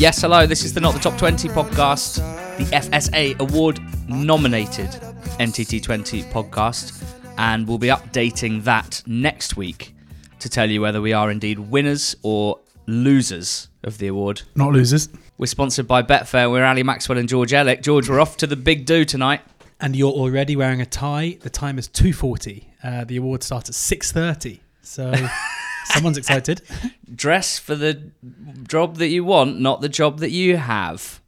Yes, hello. This is the Not the Top 20 podcast, the FSA award nominated NTT20 podcast, and we'll be updating that next week to tell you whether we are indeed winners or losers of the award. Not losers. We're sponsored by Betfair. We're Ali Maxwell and George Elek. George, we're off to the big do tonight. And you're already wearing a tie. The time is 2.40. Uh, the award starts at 6.30. So someone's excited. Dress for the job that you want, not the job that you have,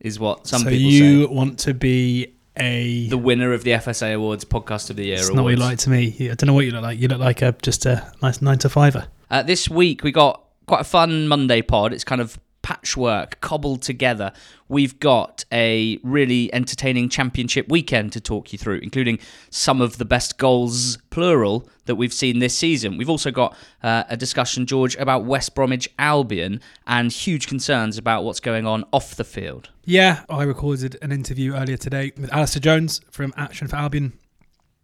is what some so people you say. want to be a... The winner of the FSA Awards Podcast of the Year it's awards. not what you like to me. I don't know what you look like. You look like a just a nice nine to fiver. Uh, this week we got quite a fun Monday pod. It's kind of patchwork, cobbled together. We've got a really entertaining championship weekend to talk you through, including some of the best goals, plural, that we've seen this season. We've also got uh, a discussion, George, about West Bromwich Albion and huge concerns about what's going on off the field. Yeah, I recorded an interview earlier today with Alistair Jones from Action for Albion.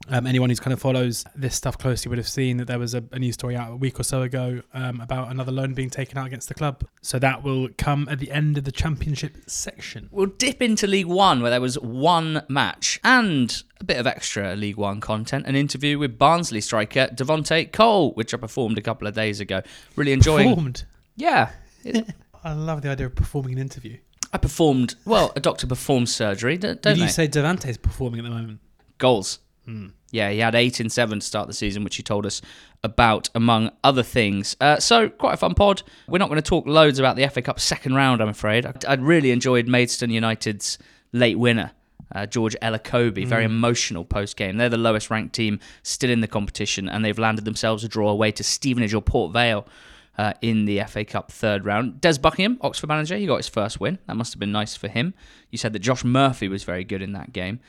Um, anyone who's kind of follows this stuff closely would have seen that there was a, a news story out a week or so ago um, about another loan being taken out against the club. So that will come at the end of the championship section. We'll dip into League One, where there was one match and a bit of extra League One content. An interview with Barnsley striker Devante Cole, which I performed a couple of days ago. Really enjoying. Performed. Yeah, it- I love the idea of performing an interview. I performed. Well, a doctor performs surgery, don't, don't you say Devante's performing at the moment? Goals. Yeah, he had eight in seven to start the season, which he told us about, among other things. Uh, so, quite a fun pod. We're not going to talk loads about the FA Cup second round, I'm afraid. I, I really enjoyed Maidstone United's late winner, uh, George Elokobi. Very emotional post game. They're the lowest ranked team still in the competition, and they've landed themselves a draw away to Stevenage or Port Vale. Uh, in the FA Cup third round. Des Buckingham, Oxford manager, he got his first win. That must have been nice for him. You said that Josh Murphy was very good in that game.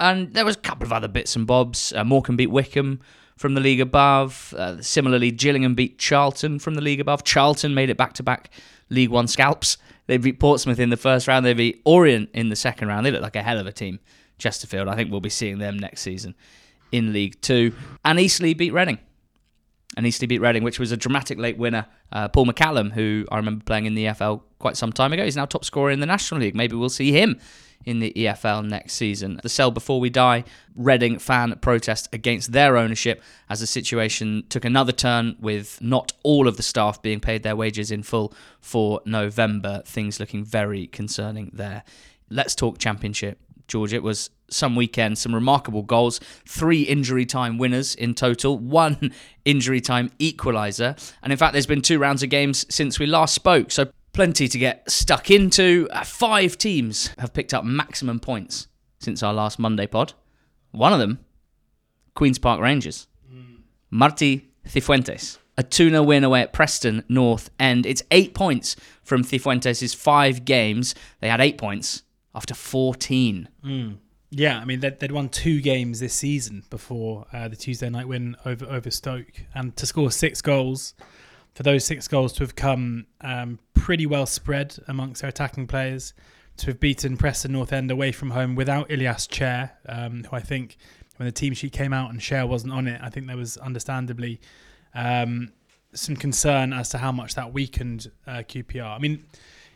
And there was a couple of other bits and bobs. Uh, Morecambe beat Wycombe from the league above. Uh, similarly, Gillingham beat Charlton from the league above. Charlton made it back to back League One scalps. They beat Portsmouth in the first round. They beat Orient in the second round. They look like a hell of a team. Chesterfield, I think we'll be seeing them next season in League Two. And Eastleigh beat Reading. And Eastleigh beat Reading, which was a dramatic late winner. Uh, Paul McCallum, who I remember playing in the EFL quite some time ago, he's now top scorer in the National League. Maybe we'll see him in the EFL next season. The Sell Before We Die Reading fan protest against their ownership as the situation took another turn with not all of the staff being paid their wages in full for November. Things looking very concerning there. Let's talk Championship. George, it was some weekend, some remarkable goals, three injury time winners in total, one injury time equaliser. And in fact, there's been two rounds of games since we last spoke, so plenty to get stuck into. Uh, five teams have picked up maximum points since our last Monday pod. One of them, Queen's Park Rangers. Marti Cifuentes. A 2 0 win away at Preston North End. It's eight points from Cifuentes' five games. They had eight points after 14. Yeah, I mean they'd, they'd won two games this season before uh, the Tuesday night win over over Stoke, and to score six goals, for those six goals to have come um, pretty well spread amongst their attacking players, to have beaten Preston North End away from home without Ilias Chair, um, who I think when the team sheet came out and Chair wasn't on it, I think there was understandably um, some concern as to how much that weakened uh, QPR. I mean,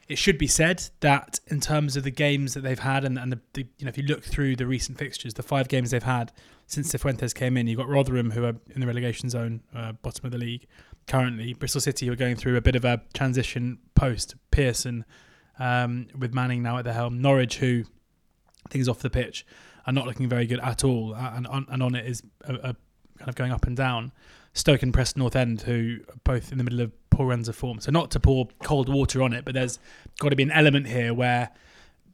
it should be said that in terms of the games that they've had, and, and the, the, you know if you look through the recent fixtures, the five games they've had since Cifuentes came in, you've got Rotherham who are in the relegation zone, uh, bottom of the league currently. Bristol City are going through a bit of a transition post Pearson um, with Manning now at the helm. Norwich who things off the pitch are not looking very good at all, and on, and on it is a, a kind of going up and down. Stoke and Preston North End, who are both in the middle of poor runs of form. So not to pour cold water on it, but there's got to be an element here where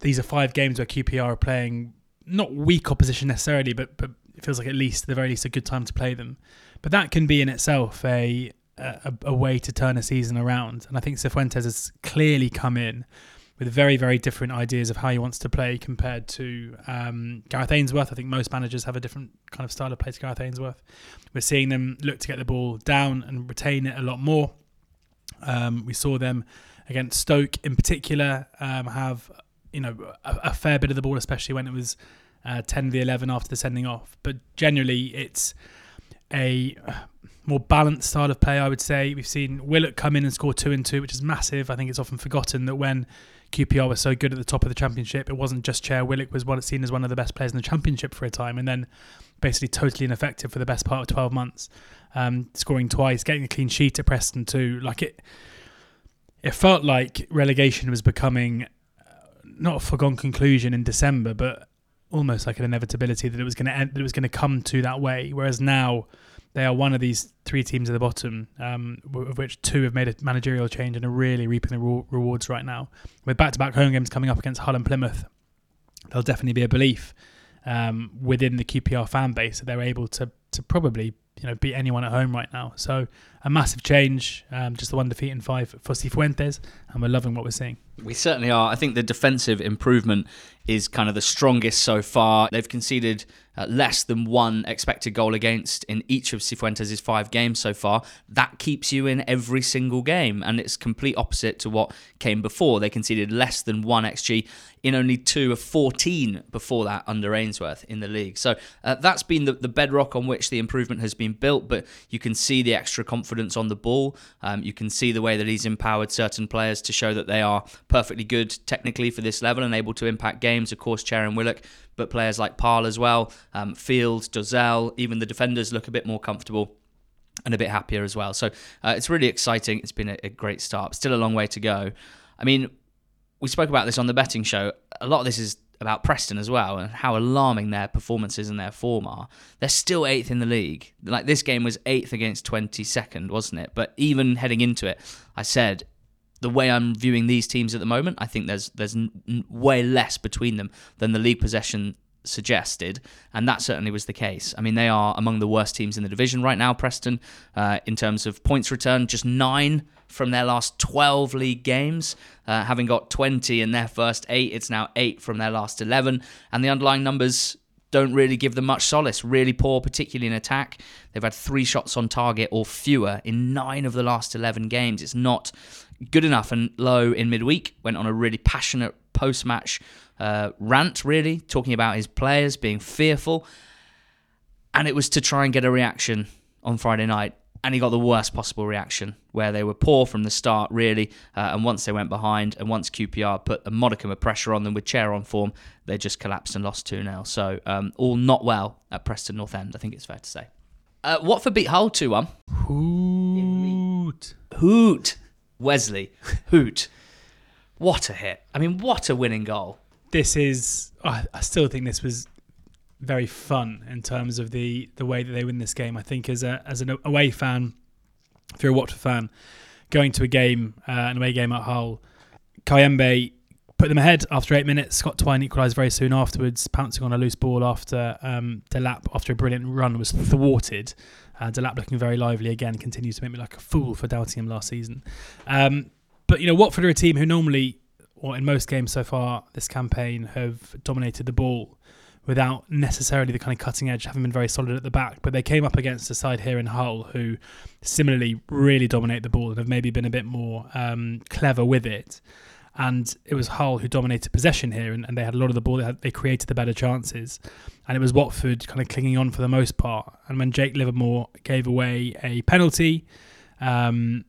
these are five games where QPR are playing not weak opposition necessarily, but but it feels like at least at the very least a good time to play them. But that can be in itself a a, a way to turn a season around. And I think Cifuentes has clearly come in with very, very different ideas of how he wants to play compared to um, Gareth Ainsworth. I think most managers have a different kind of style of play to Gareth Ainsworth. We're seeing them look to get the ball down and retain it a lot more. Um, we saw them against Stoke in particular um, have you know a, a, fair bit of the ball, especially when it was uh, 10 v 11 after the sending off. But generally, it's a more balanced style of play, I would say. We've seen Willock come in and score two and two, which is massive. I think it's often forgotten that when QPR was so good at the top of the championship, it wasn't just Chair Willock was seen as one of the best players in the championship for a time, and then basically totally ineffective for the best part of twelve months, um, scoring twice, getting a clean sheet at Preston too. Like it, it felt like relegation was becoming uh, not a foregone conclusion in December, but almost like an inevitability that it was going to end, that it was going to come to that way. Whereas now they are one of these three teams at the bottom, um, of which two have made a managerial change and are really reaping the re- rewards right now. With back-to-back home games coming up against Hull and Plymouth, there'll definitely be a belief um, within the QPR fan base that they're able to to probably you know beat anyone at home right now. So a massive change, um, just the one defeat in five for Cifuentes, and we're loving what we're seeing. We certainly are. I think the defensive improvement is kind of the strongest so far. They've conceded uh, less than one expected goal against in each of Cifuentes' five games so far. That keeps you in every single game, and it's complete opposite to what came before. They conceded less than one XG in only two of 14 before that under Ainsworth in the league. So uh, that's been the, the bedrock on which the improvement has been built, but you can see the extra confidence on the ball. Um, you can see the way that he's empowered certain players to show that they are perfectly good technically for this level and able to impact games. Of course, and Willock, but players like Paal as well, um, Field, Dozzell, even the defenders look a bit more comfortable and a bit happier as well. So uh, it's really exciting. It's been a, a great start. Still a long way to go. I mean, we spoke about this on the betting show. A lot of this is about Preston as well and how alarming their performances and their form are. They're still eighth in the league. Like this game was eighth against 22nd, wasn't it? But even heading into it, I said the way I'm viewing these teams at the moment, I think there's there's n- way less between them than the league possession suggested, and that certainly was the case. I mean, they are among the worst teams in the division right now. Preston, uh, in terms of points return, just nine from their last 12 league games, uh, having got 20 in their first eight. It's now eight from their last 11, and the underlying numbers don't really give them much solace. Really poor, particularly in attack. They've had three shots on target or fewer in nine of the last 11 games. It's not good enough. And Lowe in midweek went on a really passionate post match uh, rant, really, talking about his players being fearful. And it was to try and get a reaction on Friday night. And he got the worst possible reaction, where they were poor from the start, really. Uh, and once they went behind, and once QPR put a modicum of pressure on them with Chair on form, they just collapsed and lost 2 0. So, um, all not well at Preston North End, I think it's fair to say. Uh, Watford beat Hull 2 1. Hoot. Hoot. Wesley, hoot. What a hit. I mean, what a winning goal. This is, I, I still think this was very fun in terms of the, the way that they win this game. I think as a as an away fan, if you're a Watford fan, going to a game, uh, an away game at Hull, Kayembe put them ahead after eight minutes. Scott Twine equalised very soon afterwards, pouncing on a loose ball after um, Delap, after a brilliant run, was thwarted. Uh, Delap looking very lively again, continues to make me like a fool for doubting him last season. Um, but, you know, Watford are a team who normally, or in most games so far this campaign, have dominated the ball without necessarily the kind of cutting edge, having been very solid at the back. But they came up against a side here in Hull who similarly really dominate the ball and have maybe been a bit more um, clever with it and it was Hull who dominated possession here, and, and they had a lot of the ball. They, had, they, created the better chances, and it was Watford kind of clinging on for the most part. And when Jake Livermore gave away a penalty, Um,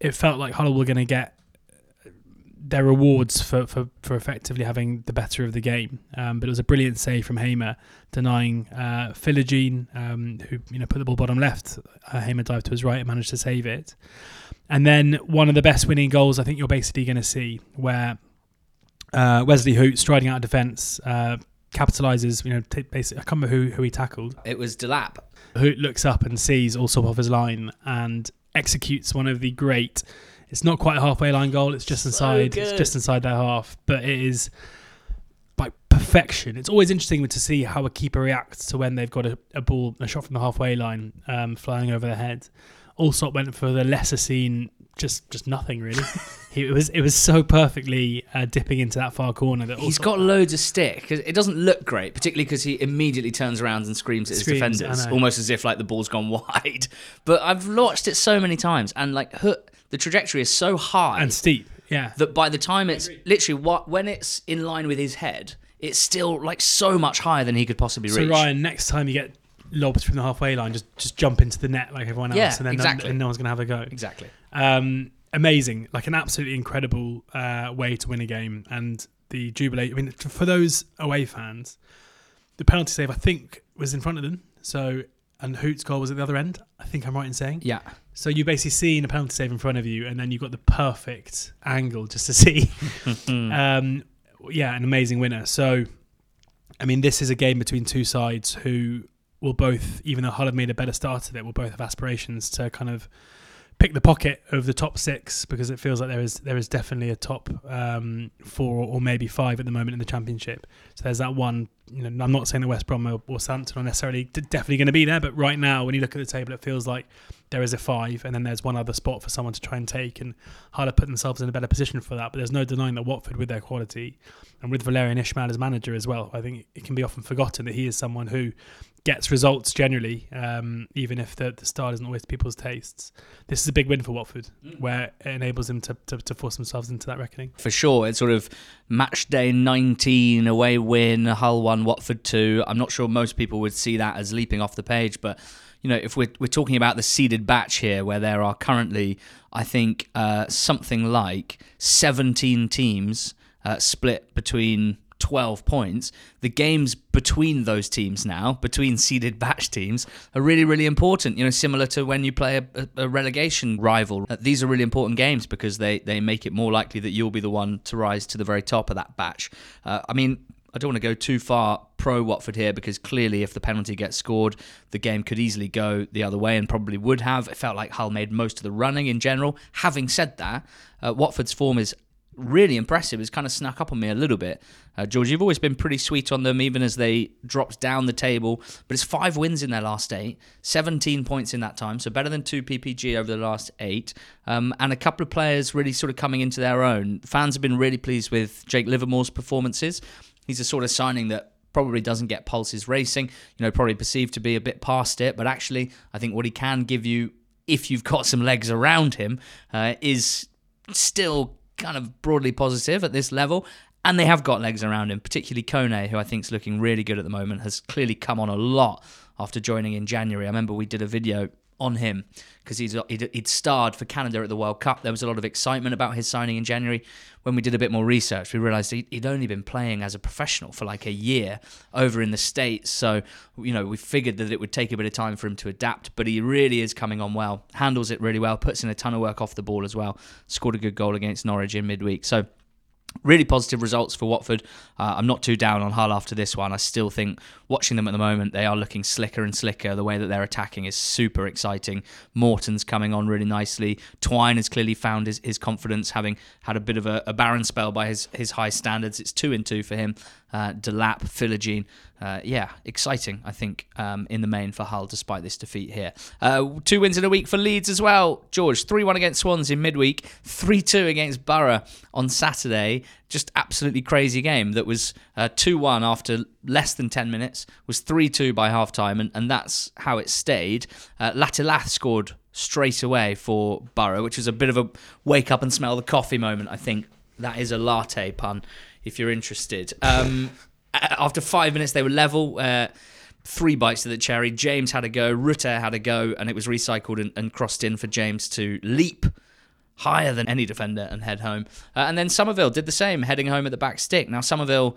it felt like Hull were going to get their rewards for, for, for effectively having the better of the game. Um, but it was a brilliant save from Hamer, denying uh, Philogene, um, who you know put the ball bottom left. Uh, Hamer dived to his right and managed to save it. And then one of the best winning goals I think you're basically going to see, where uh, Wesley Hoedt striding out of defence. Uh, capitalizes, you know, t- basically, I can't remember who, who he tackled. It was Delap. Who looks up and sees Allsop off his line and executes one of the great it's not quite a halfway line goal. It's just inside. it's just inside their half, but it is by perfection. It's always interesting to see how a keeper reacts to when they've got a, a ball, a shot from the halfway line, um, flying over their head. Allsop went for the lesser seen, just just nothing really. he, it was it was so perfectly uh, dipping into that far corner that he's got loads of stick. It doesn't look great, particularly because he immediately turns around and screams at screams, his defenders, almost as if like the ball's gone wide. But I've watched it so many times, and like the trajectory is so high and steep. Yeah. That by the time it's literally what when it's in line with his head, it's still like so much higher than he could possibly so reach. So Ryan, next time you get lobs from the halfway line, just just jump into the net like everyone else, yeah, and then exactly. no, and no one's gonna have a go. Exactly. Um, amazing, like an absolutely incredible uh, way to win a game, and the jubilate. I mean, for those away fans, the penalty save I think was in front of them. So and Hoedt's goal was at the other end. I think I'm right in saying. Yeah. So you basically seen a penalty save in front of you, and then you've got the perfect angle just to see. um, yeah, an amazing winner. So, I mean, this is a game between two sides who will both, even though Hull have made a better start of it, will both have aspirations to kind of pick the pocket of the top six because it feels like there is there is definitely a top um, four or maybe five at the moment in the championship. So there's that one. You know, I'm not saying that West Brom or, or Southampton are necessarily definitely going to be there, but right now when you look at the table, it feels like there is a five, and then there's one other spot for someone to try and take, and Hull put themselves in a better position for that. But there's no denying that Watford, with their quality, and with Valérien Ismaël as manager as well, I think it can be often forgotten that he is someone who gets results generally, um, even if the, the style isn't always people's tastes. This is a big win for Watford, mm. where it enables them to, to, to, force themselves into that reckoning. For sure. It's sort of match day 19 away win, Hull 1, Watford 2. I'm not sure most people would see that as leaping off the page, but you know, if we're, we're talking about the seeded batch here, where there are currently, I think, uh, something like 17 teams uh, split between 12 points. The games between those teams now, between seeded batch teams, are really, really important. You know, similar to when you play a, a relegation rival. Uh, these are really important games because they, they make it more likely that you'll be the one to rise to the very top of that batch. Uh, I mean, I don't want to go too far pro Watford here because clearly, if the penalty gets scored, the game could easily go the other way and probably would have. It felt like Hull made most of the running in general. Having said that, uh, Watford's form is really impressive. It's kind of snuck up on me a little bit. Uh, George, you've always been pretty sweet on them, even as they dropped down the table. But it's five wins in their last eight, 17 points in that time, so better than two PPG over the last eight. Um, and a couple of players really sort of coming into their own. Fans have been really pleased with Jake Livermore's performances. He's a sort of signing that probably doesn't get pulses racing, you know, probably perceived to be a bit past it. But actually, I think what he can give you, if you've got some legs around him, uh, is still kind of broadly positive at this level. And they have got legs around him, particularly Kone, who I think is looking really good at the moment, has clearly come on a lot after joining in January. I remember we did a video on him because he's he'd, he'd, starred for Canada at the World Cup. There was a lot of excitement about his signing in January. When we did a bit more research, we realised he'd only been playing as a professional for like a year over in the States. So, you know, we figured that it would take a bit of time for him to adapt, but he really is coming on well, handles it really well, puts in a ton of work off the ball as well, scored a good goal against Norwich in midweek. So, Really positive results for Watford. Uh, I'm not too down on Hull after this one. I still think watching them at the moment, they are looking slicker and slicker. The way that they're attacking is super exciting. Morton's coming on really nicely. Twine has clearly found his, his confidence, having had a bit of a, a barren spell by his, his high standards. It's two and two for him. Uh, Delap, Philogene. Uh, yeah, exciting, I think, um, in the main for Hull, despite this defeat here. Uh, two wins in a week for Leeds as well. George, 3 1 against Swans in midweek, 3 2 against Borough on Saturday. Just absolutely crazy game that was uh, 2 1 after less than 10 minutes, was 3 2 by half time, and, and that's how it stayed. Uh, Latte Lath scored straight away for Borough, which was a bit of a wake up and smell the coffee moment, I think. That is a latte pun if you're interested. Um, after five minutes, they were level. Uh, three bites to the cherry. James had a go, Rutter had a go, and it was recycled and, and crossed in for James to leap higher than any defender and head home. Uh, and then Summerville did the same, heading home at the back stick. Now, Summerville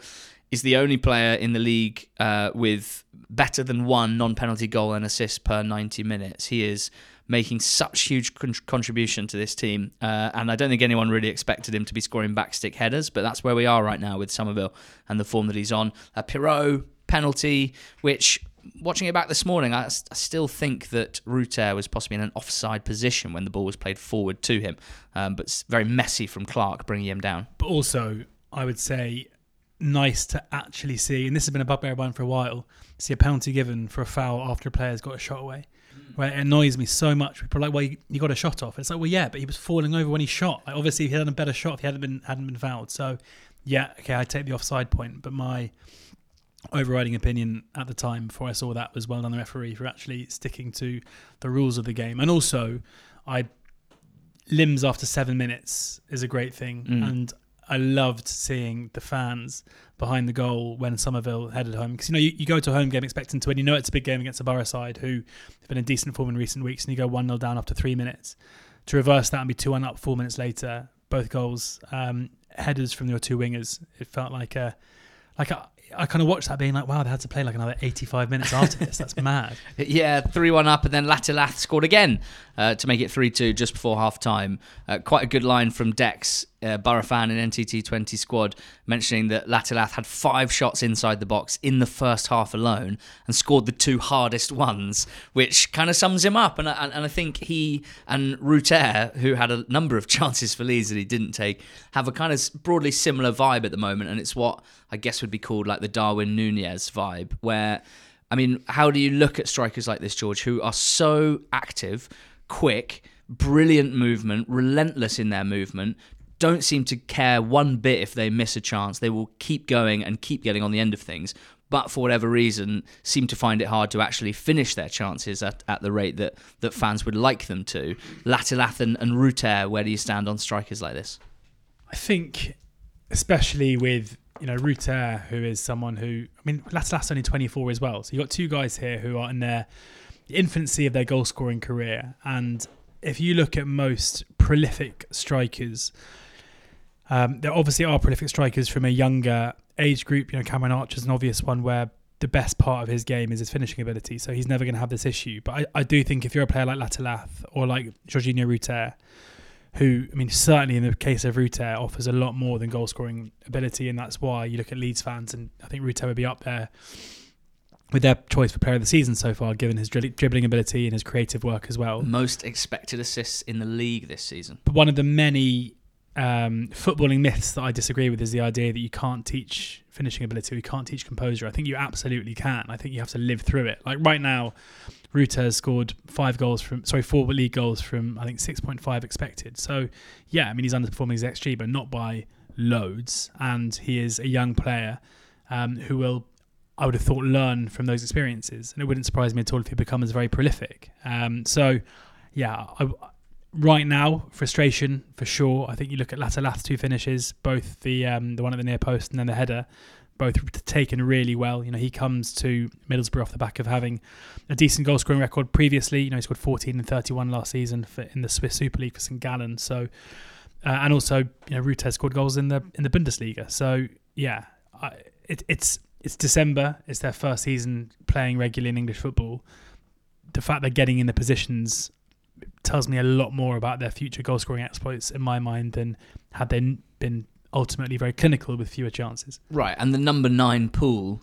is the only player in the league uh, with better than one non penalty goal and assist per 90 minutes. He is making such huge con- contribution to this team. Uh, and I don't think anyone really expected him to be scoring backstick headers, but that's where we are right now with Summerville and the form that he's on. Uh, Piroe, penalty, which watching it back this morning, I, still think that Rutter was possibly in an offside position when the ball was played forward to him, um, but it's very messy from Clark bringing him down. But also, I would say nice to actually see, and this has been a bugbear of mine for a while, see a penalty given for a foul after a player's got a shot away. Where it annoys me so much. People are like, well, you, you got a shot off. It's like, well, yeah, but he was falling over when he shot. Like, obviously, he had a better shot if he hadn't been hadn't been fouled. So, yeah, okay, I take the offside point, but my overriding opinion at the time before I saw that was well done the referee for actually sticking to the rules of the game. And also, I limbs after seven minutes is a great thing, Mm. and I loved seeing the fans behind the goal when Summerville headed home because you know you, you go to a home game expecting to win. You know it's a big game against a Borough side who have been in decent form in recent weeks, and you go one 0 down after three minutes. To reverse that and be two one up four minutes later, both goals um, headers from your two wingers. It felt like a like a, I kind of watched that being like, wow, they had to play like another 85 minutes after this. That's mad. Yeah, 3 1 up, and then Latte Lath scored again uh, to make it 3 2 just before half time. Uh, quite a good line from Dex, uh, Borough fan in NTT 20 squad, mentioning that Latte Lath had five shots inside the box in the first half alone and scored the two hardest ones, which kind of sums him up. And, I- and I think he and Rutter, who had a number of chances for Leeds that he didn't take, have a kind of broadly similar vibe at the moment. And it's what I guess would be called like the Darwin Nunez vibe, where. I mean, how do you look at strikers like this, George, who are so active, quick, brilliant movement, relentless in their movement, don't seem to care one bit if they miss a chance. They will keep going and keep getting on the end of things, but for whatever reason, seem to find it hard to actually finish their chances at, at the rate that, that fans would like them to. Latte Lath and, Rutter, where do you stand on strikers like this? I think, especially with you know Rutter, who is someone who I mean, Latte Lath's only 24 as well. So you have got two guys here who are in their infancy of their goal scoring career, and if you look at most prolific strikers, um, there obviously are prolific strikers from a younger age group. You know, Cameron Archer's an obvious one where the best part of his game is his finishing ability, so he's never going to have this issue. But I, I do think if you're a player like Latte Lath or like Georginio Rutter, who, I mean, certainly in the case of Rutter, offers a lot more than goal scoring ability, and that's why you look at Leeds fans, and I think Rutter would be up there with their choice for player of the season so far, given his dribbling ability and his creative work as well. Most expected assists in the league this season. But one of the many um, footballing myths that I disagree with is the idea that you can't teach finishing ability, you can't teach composure. I think you absolutely can. I think you have to live through it. Like right now, Rutter has scored five goals from, sorry, four league goals from I think six point five expected. So yeah, I mean he's underperforming his xG, but not by loads. And he is a young player um, who will, I would have thought, learn from those experiences. And it wouldn't surprise me at all if he becomes very prolific. Um, so yeah, I, right now, frustration for sure. I think you look at Latte Lath's two finishes, both the um, the one at the near post and then the header, both taken really well. You know, he comes to Middlesbrough off the back of having a decent goal scoring record previously. You know, he scored 14 and 31 last season for, in the Swiss Super League for St Gallen. So, uh, and also, you know, Rutter scored goals in the in the Bundesliga. So, yeah, I, it, it's it's December. It's their first season playing regularly in English football. The fact they're getting in the positions tells me a lot more about their future goal scoring exploits in my mind than had they been ultimately very clinical with fewer chances. Right, and the number nine pool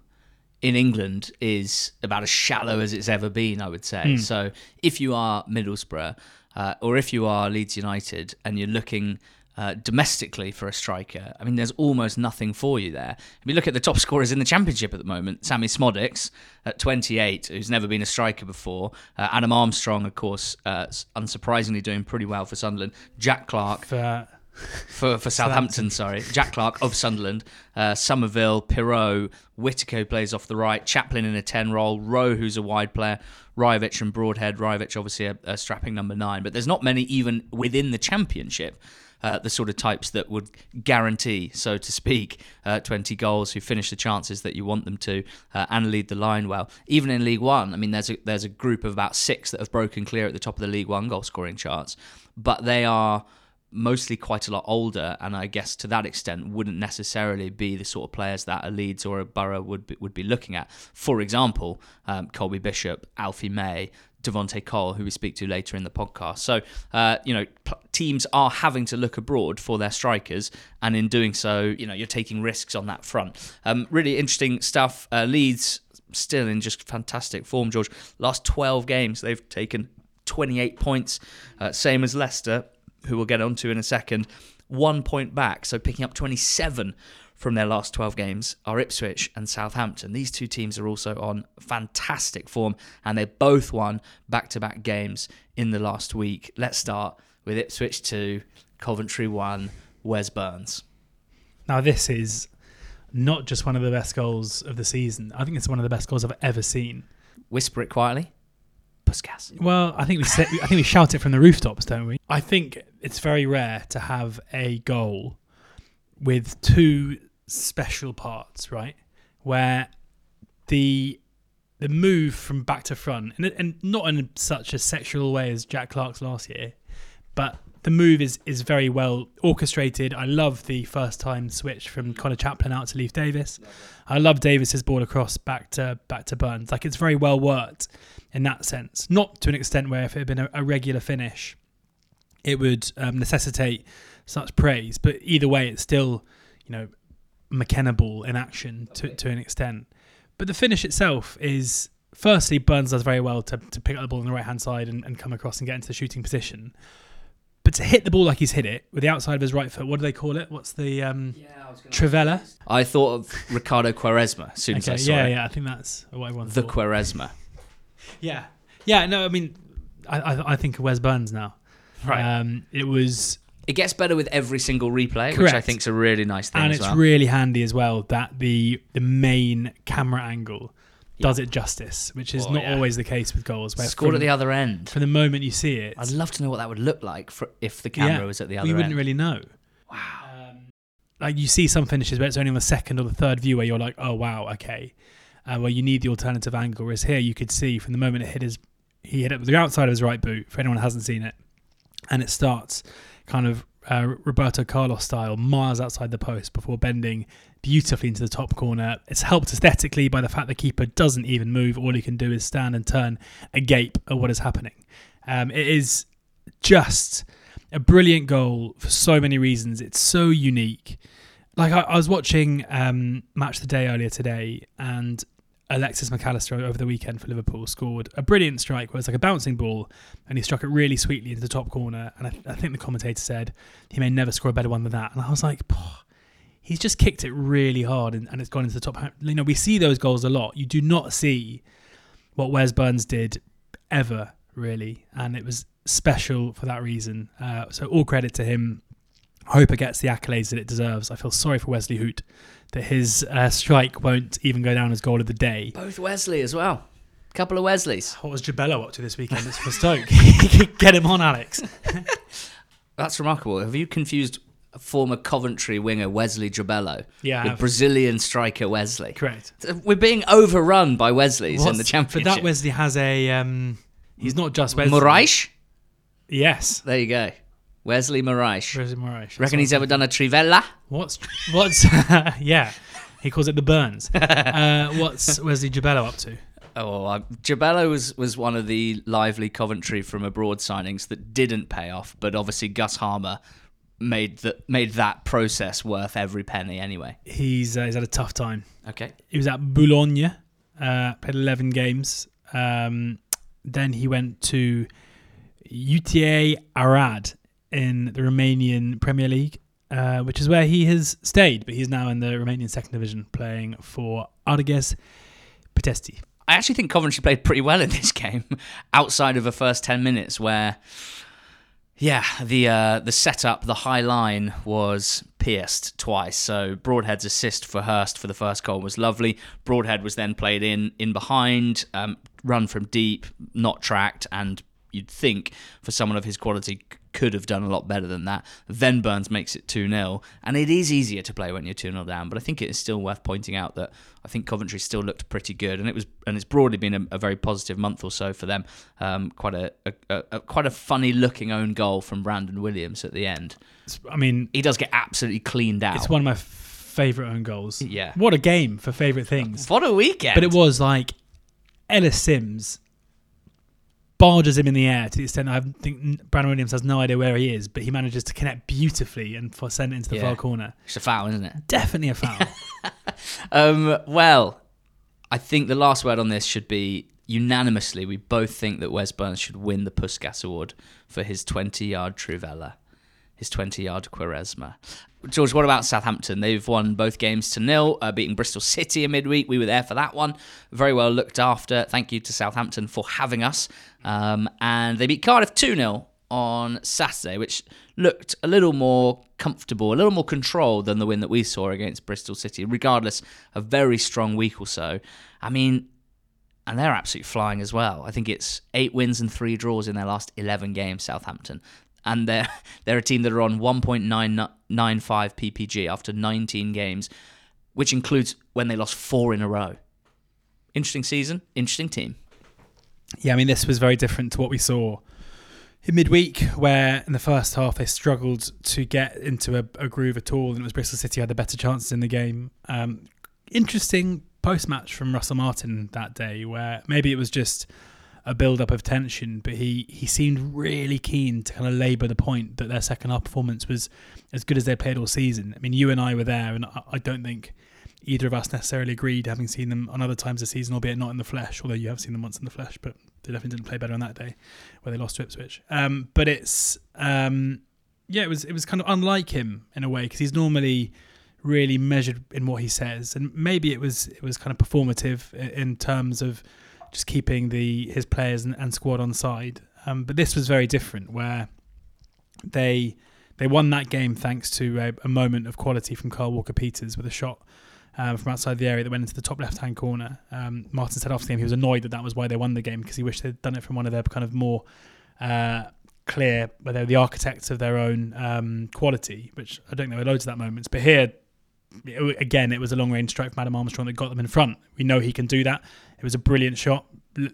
in England is about as shallow as it's ever been, I would say. So if you are Middlesbrough uh, or if you are Leeds United and you're looking uh, domestically for a striker, I mean, there's almost nothing for you there. If you look at the top scorers in the Championship at the moment, Sammie Szmodics at 28, who's never been a striker before. Uh, Adam Armstrong, of course, uh, unsurprisingly doing pretty well for Sunderland. Jack Clarke. For for, for Southampton, sorry. Jack Clarke of Sunderland, uh, Summerville, Piroe, Whittaker plays off the right, Chaplin in a 10 role, Rowe, who's a wide player, Rajovic and Broadhead. Rajovic, obviously, a, a strapping number nine, but there's not many even within the Championship. Uh, the sort of types that would guarantee, so to speak, uh, 20 goals, who finish the chances that you want them to, uh, and lead the line well. Even in League One, I mean, there's a there's a group of about six that have broken clear at the top of the League One goal scoring charts, but they are mostly quite a lot older, and I guess to that extent wouldn't necessarily be the sort of players that a Leeds or a Borough would be, would be looking at. For example, um, Colby Bishop, Alfie May, Devante Cole, who we speak to later in the podcast. So, uh, you know, p- teams are having to look abroad for their strikers, and in doing so, you know, you're taking risks on that front. Um, really interesting stuff. Uh, Leeds still in just fantastic form, George. Last 12 games, they've taken 28 points, uh, same as Leicester, who we'll get onto in a second. One point back, so picking up 27 from their last 12 games are Ipswich and Southampton. These two teams are also on fantastic form and they both won back to back games in the last week. Let's start with Ipswich 2, Coventry 1, Wes Burns. Now, this is not just one of the best goals of the season. I think it's one of the best goals I've ever seen. Whisper it quietly. Puskas. Well, I think we say, I think we shout it from the rooftops, don't we? I think it's very rare to have a goal with two special parts, right? Where the the move from back to front, and, and not in such a sexual way as Jack Clarke's last year, but the move is is very well orchestrated. I love the first time switch from Connor Chaplin out to Leif Davis. I love Davis's ball across back to back to Burns. Like it's very well worked in that sense. Not to an extent where if it had been a, a regular finish, it would um, necessitate such praise. But either way, it's still you know McKenna ball in action to to an extent. But the finish itself is firstly Burns does very well to, to pick up the ball on the right hand side and, and come across and get into the shooting position. But to hit the ball like he's hit it with the outside of his right foot, what do they call it? What's the um, Trivela? I thought of Ricardo Quaresma as soon as I saw yeah, it. yeah, yeah, I think that's what everyone The thought. Quaresma. Yeah, yeah. No, I mean, I I, I think of Wes Burns now. Right. Um, it was, It gets better with every single replay, which I think is a really nice thing and it's well. really handy as well that the the main camera angle does it justice, which is Oh, not yeah. always the case with goals. Where Scored from, at the other end. from the moment you see it, I'd love to know what that would look like for, if the camera was at the other end. we wouldn't end. really know. Wow. Um, like you see some finishes where it's only on the second or the third view where you're like, oh wow, okay. Uh, where you need the alternative angle. Whereas here you could see from the moment it hit his, he hit it with the outside of his right boot. For anyone who hasn't seen it, and it starts kind of uh, Roberto Carlos style, miles outside the post before bending beautifully into the top corner. It's helped aesthetically by the fact the keeper doesn't even move. All he can do is stand and turn agape at what is happening. Um, it is just a brilliant goal for so many reasons. It's so unique. Like I, I was watching um, Match the Day earlier today, and Alexis Mac Allister over the weekend for Liverpool scored a brilliant strike where it's like a bouncing ball, and he struck it really sweetly into the top corner. And I, I think the commentator said he may never score a better one than that. And I was like, he's just kicked it really hard, and, and it's gone into the top. You know, we see those goals a lot. You do not see what Wes Burns did ever really, and it was special for that reason. Uh, so all credit to him. Hope it gets the accolades that it deserves. I feel sorry for Wesley Hoedt that his uh, strike won't even go down as goal of the day. Both Wesley as well. Couple of Wesleys. What was Jobello up to this weekend? It's for Stoke. Get him on, Alex. That's remarkable. Have you confused former Coventry winger Wesley Jobello Yeah, with. Brazilian striker Wesley? Correct. We're being overrun by Wesleys in the championship. But that Wesley has a. Um, he's not just Wesley. Moraes? Yes. There you go. Wesley Moraes. Wesley Moraes. Reckon he's ever done a Trivela? What's what's yeah? He calls it the Burns. Uh, what's Wesley Jobello up to? Oh, uh, Jobello was, was one of the lively Coventry from abroad signings that didn't pay off, but obviously Gus Hamer made that made that process worth every penny anyway. He's uh, he's had a tough time. Okay. He was at Boulogne, uh, played 11 games. Um, then he went to UTA Arad in the Romanian Premier League, uh, which is where he has stayed, but he's now in the Romanian second division playing for Arges Pitesti. I actually think Coventry played pretty well in this game, outside of the first ten minutes where Yeah, the uh, the setup, the high line was pierced twice. So Broadhead's assist for Hirst for the first goal was lovely. Broadhead was then played in in behind, um, run from deep, not tracked, and you'd think for someone of his quality could have done a lot better than that. Then Burns makes it 2 0. And it is easier to play when you're 2 0 down, but I think it is still worth pointing out that I think Coventry still looked pretty good. And it was and it's broadly been a, a very positive month or so for them. Um, quite a, a, a, quite a funny looking own goal from Brandon Williams at the end. I mean, he does get absolutely cleaned out. It's one of my favourite own goals. Yeah. What a game for favourite things. What a weekend. But it was like Ellis Simms barges him in the air to the extent I think Brandon Williams has no idea where he is, but he manages to connect beautifully and for send it into the Yeah. far corner. It's a foul, isn't it? Definitely a foul. Um, well, I think the last word on this should be unanimously. We both think that Wes Burns should win the Puskas Award for his 20 yard Trivela, his 20 yard Quaresma. George, what about Southampton? They've won both games to nil, uh, beating Bristol City in midweek. We were there for that one. Very well looked after. Thank you to Southampton for having us. Um, and they beat Cardiff 2 0 on Saturday, which looked a little more comfortable, a little more controlled than the win that we saw against Bristol City, regardless, a very strong week or so. I mean, and they're absolutely flying as well. I think it's eight wins and three draws in their last 11 games, Southampton. And they're, they're a team that are on 1.995 PPG after 19 games, which includes when they lost four in a row. Interesting season, interesting team. yeah, I mean, this was very different to what we saw in midweek, where in the first half they struggled to get into a, a groove at all, and it was Bristol City had the better chances in the game. Um, interesting post match from Russell Martin that day, where maybe it was just a build up of tension, but he he seemed really keen to kind of labour the point that their second half performance was as good as they played all season. I mean, you and I were there, and I, I don't think either of us necessarily agreed, having seen them on other times this season, albeit not in the flesh, although you have seen them once in the flesh, but they definitely didn't play better on that day where they lost to Ipswich. Um, but it's um, yeah, it was it was kind of unlike him in a way because he's normally really measured in what he says, and maybe it was it was kind of performative in terms of just keeping the his players and, and squad on side. Um, but this was very different, where they they won that game thanks to a, a moment of quality from Kyle Walker Peters with a shot um, from outside the area that went into the top left hand corner. Um, Martin said after the game he was annoyed that that was why they won the game because he wished they'd done it from one of their kind of more uh, clear, where they were the architects of their own um, quality, which I don't know loads of that moments. But here, again, it was a long range strike from Adam Armstrong that got them in front. We know he can do that. It was a brilliant shot,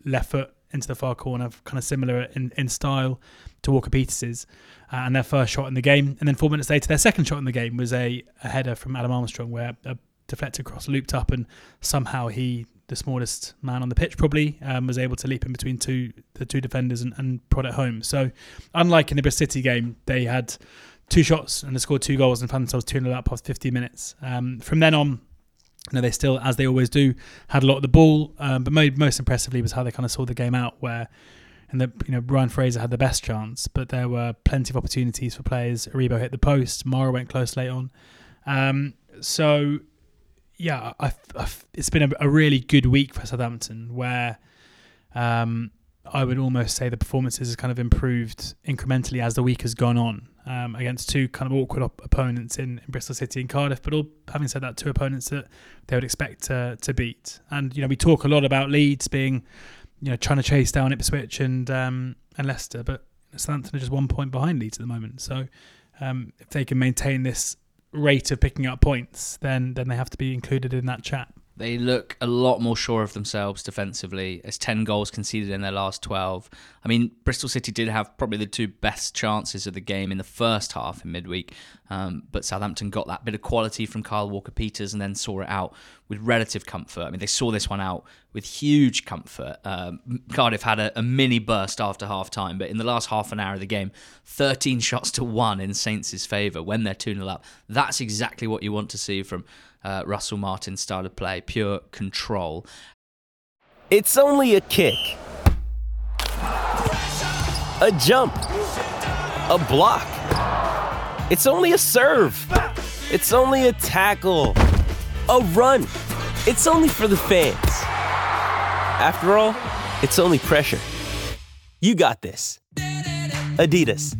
left foot into the far corner, kind of similar in, in style to Walker Peters's, uh, and their first shot in the game. And then four minutes later, their second shot in the game was a, a header from Adam Armstrong where a deflected cross looped up, and somehow he, the smallest man on the pitch, probably um, was able to leap in between two the two defenders and, and prod it home. So, unlike in the Bristol City game, they had two shots and they scored two goals and found themselves 2 0 up past 50 minutes. Um, from then on, you know, they still, as they always do, had a lot of the ball. Um, but mo- most impressively was how they kind of saw the game out, where and the you know Ryan Fraser had the best chance, but there were plenty of opportunities for players. Aribo hit the post. Mara went close late on. Um, so yeah, I, I, it's been a, a really good week for Southampton, where um, I would almost say the performances has kind of improved incrementally as the week has gone on um, against two kind of awkward op- opponents in, in Bristol City and Cardiff. But all, having said that, two opponents that they would expect to, to beat. And you know, we talk a lot about Leeds being, you know, trying to chase down Ipswich and um, and Leicester, but Southampton are just one point behind Leeds at the moment. So um, if they can maintain this rate of picking up points, then then they have to be included in that chat. They look a lot more sure of themselves defensively. As 10 goals conceded in their last 12. I mean, Bristol City did have probably the two best chances of the game in the first half in midweek, um, but Southampton got that bit of quality from Kyle Walker Peters and then saw it out with relative comfort. I mean, they saw this one out with huge comfort. Um, Cardiff had a, a mini burst after half time, but in the last half an hour of the game, 13 shots to one in Saints' favour when they're 2 0 up. That's exactly what you want to see from uh, Russell Martin's style of play, pure control. It's only a kick, a jump, a block. It's only a serve. It's only a tackle, a run. It's only for the fans. After all, it's only pressure. You got this. Adidas.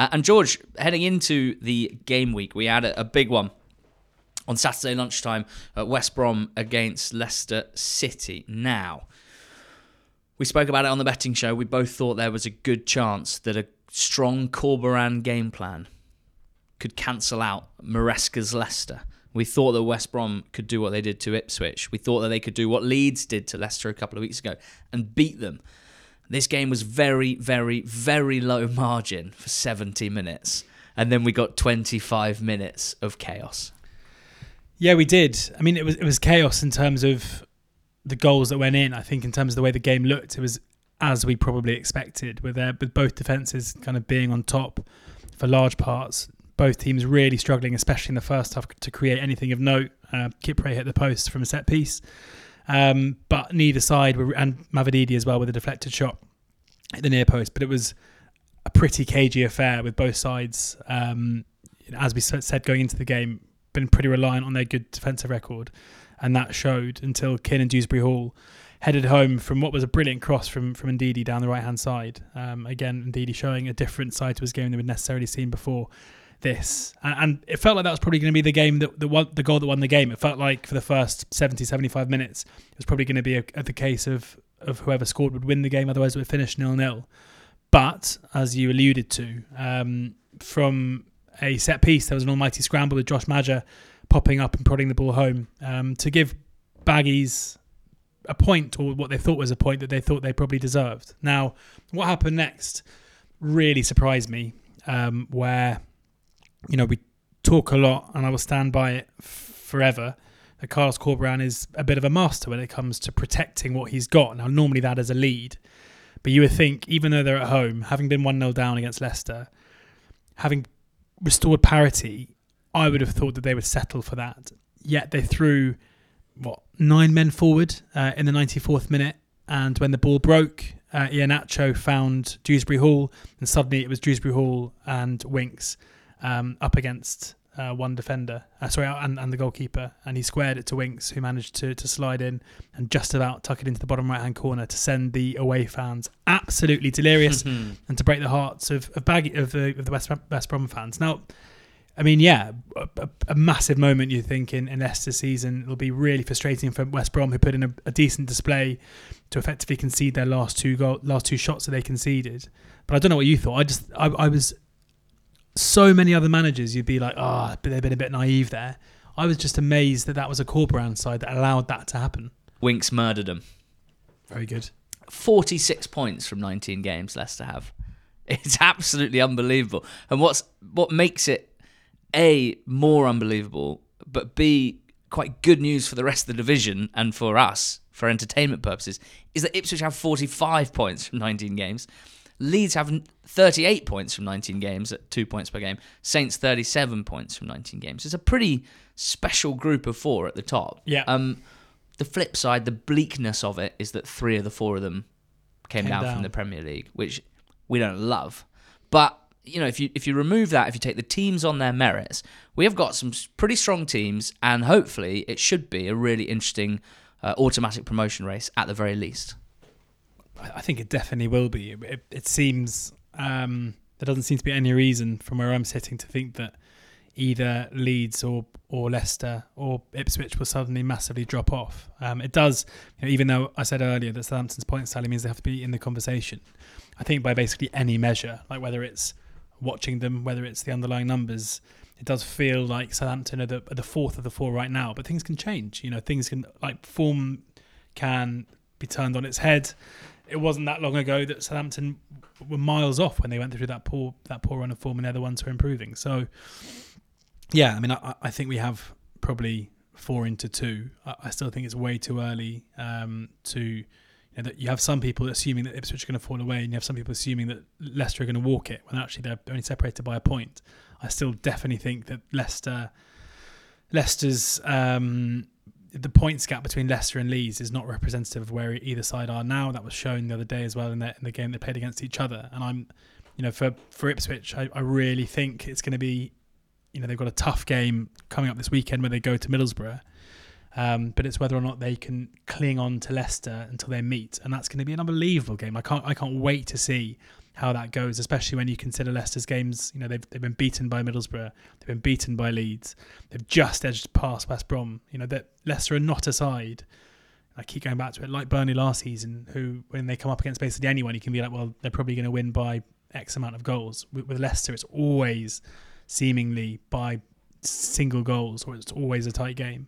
Uh, and George, heading into the game week, we had a, a big one on Saturday lunchtime at West Brom against Leicester City. Now, we spoke about it on the betting show. We both thought there was a good chance that a strong Corberan game plan could cancel out Maresca's Leicester. We thought that West Brom could do what they did to Ipswich. We thought that they could do what Leeds did to Leicester a couple of weeks ago and beat them. This game was very, very, very low margin for 70 minutes. And then we got 25 minutes of chaos. Yeah, we did. I mean, it was it was chaos in terms of the goals that went in. I think in terms of the way the game looked, it was as we probably expected, with their with both defenses kind of being on top for large parts. Both teams really struggling, especially in the first half, to create anything of note. Uh, Kipre hit the post from a set piece, um, but neither side were, and Mavididi as well with a deflected shot at the near post. But it was a pretty cagey affair with both sides. Um, as we said going into the game, been pretty reliant on their good defensive record, and that showed until Kiernan Dewsbury Hall headed home from what was a brilliant cross from from Ndidi down the right hand side. Um, again, Ndidi showing a different side to his game than we'd necessarily seen before this. And, and it felt like that was probably going to be the game that the one, the goal that won the game. It felt like for the first 70, 75 minutes, it was probably going to be a, a, the case of of whoever scored would win the game. Otherwise, it would finish nil nil. But as you alluded to, um, from a set piece, there was an almighty scramble with Josh Maja popping up and prodding the ball home um, to give Baggies a point or what they thought was a point that they thought they probably deserved. Now, what happened next really surprised me. Um, where you know we talk a lot, and I will stand by it forever. That Carlos Corberan is a bit of a master when it comes to protecting what he's got. Now, normally that is a lead, but you would think, even though they're at home, having been 1 0 down against Leicester, having restored parity, I would have thought that they would settle for that. Yet they threw, what, nine men forward uh, in the 94th minute. And when the ball broke, uh, Iheanacho found Dewsbury Hall, and suddenly it was Dewsbury Hall and Winks um, up against uh, one defender, uh, sorry, and, and the goalkeeper, and he squared it to Winks, who managed to to slide in and just about tuck it into the bottom right hand corner to send the away fans absolutely delirious and to break the hearts of of, Baggy, of the of the West West Brom fans. Now, I mean, yeah, a, a, a massive moment you think in, in Leicester's season. It'll be really frustrating for West Brom, who put in a, a decent display to effectively concede their last two goal, last two shots that they conceded. But I don't know what you thought. I just I, I was so many other managers, you'd be like, oh, but they've been a bit naive there. I was just amazed that that was a Corberan side that allowed that to happen. Winks murdered them. Very good. 46 points from 19 games Leicester have. It's absolutely unbelievable. And what's what makes it a more unbelievable, but b quite good news for the rest of the division and for us for entertainment purposes is that Ipswich have 45 points from 19 games. Leeds have 38 points from 19 games at two points per game. Saints 37 points from 19 games. It's a pretty special group of four at the top. Yeah. Um, the flip side, the bleakness of it is that three of the four of them came, Came down, down. from the Premier League, which we don't love. But you know, if you if you remove that, if you take the teams on their merits, we have got some pretty strong teams, and hopefully, it should be a really interesting uh, automatic promotion race at the very least. I think it definitely will be. It, it seems um, there doesn't seem to be any reason from where I'm sitting to think that either Leeds or or Leicester or Ipswich will suddenly massively drop off. Um, it does, you know, even though I said earlier that Southampton's points tally means they have to be in the conversation. I think by basically any measure, like whether it's watching them, whether it's the underlying numbers, it does feel like Southampton are the, are the fourth of the four right now. But things can change. You know, things can like form can be turned on its head. It wasn't that long ago that Southampton were miles off when they went through that poor that poor run of form, and they're the ones who are improving. So, yeah, I mean, I, I think we have probably four into two. I, I still think it's way too early um, to. You, know, that you have some people assuming that Ipswich are going to fall away, and you have some people assuming that Leicester are going to walk it when actually they're only separated by a point. I still definitely think that Leicester, Leicester's um, the points gap between Leicester and Leeds is not representative of where either side are now. That was shown the other day as well in the, in the game they played against each other. And I'm, you know, for for Ipswich, I, I really think it's going to be, you know, they've got a tough game coming up this weekend where they go to Middlesbrough. Um, but it's whether or not they can cling on to Leicester until they meet, and that's going to be an unbelievable game. I can't I can't wait to see how that goes, especially when you consider Leicester's games. You know, they've they've been beaten by Middlesbrough, they've been beaten by Leeds, they've just edged past West Brom. You know that Leicester are not a side. I keep going back to it, like Burnley last season, who when they come up against basically anyone, you can be like, well, they're probably going to win by X amount of goals. With, with Leicester, it's always seemingly by single goals, or it's always a tight game.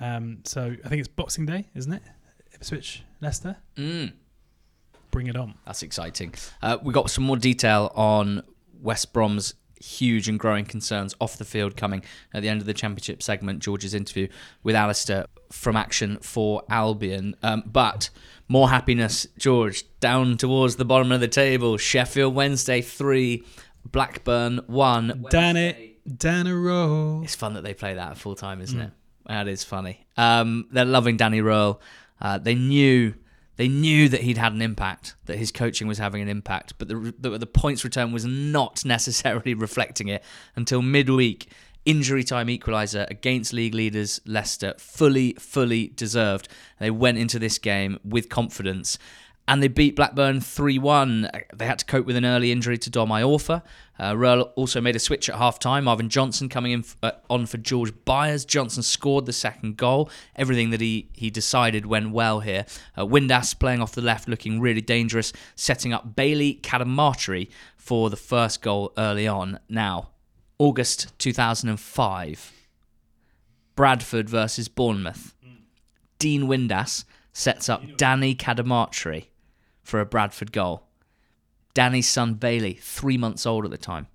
Um, so I think it's Boxing Day, isn't it? Ipswich, Leicester. Mm. Bring it on. That's exciting. Uh, we got some more detail on West Brom's huge and growing concerns off the field coming at the end of the championship segment. George's interview with Alistair from Action for Albion. Um, but more happiness, George, down towards the bottom of the table. Sheffield Wednesday 3, Blackburn 1. Dan it, Dan a row. It's fun that they play that full time, isn't it? That is funny. Um, they're loving Danny Röhl. Uh, they knew they knew that he'd had an impact, that his coaching was having an impact, but the the, the points return was not necessarily reflecting it until midweek. Injury time equaliser against league leaders Leicester, fully, fully deserved. They went into this game with confidence and they beat Blackburn 3 1. They had to cope with an early injury to Dom Iorfa. Uh, also made a switch at half time. Marvin Johnson coming in f- uh, on for George Byers. Johnson scored the second goal. Everything that he, he decided went well here. Uh, Windass playing off the left, looking really dangerous, setting up Bailey Cadamarteri for the first goal early on. Now, August 2005. Bradford versus Bournemouth. Dean Windass sets up Danny Cadamarteri for a Bradford goal. Danny's son Bailey, three months old at the time.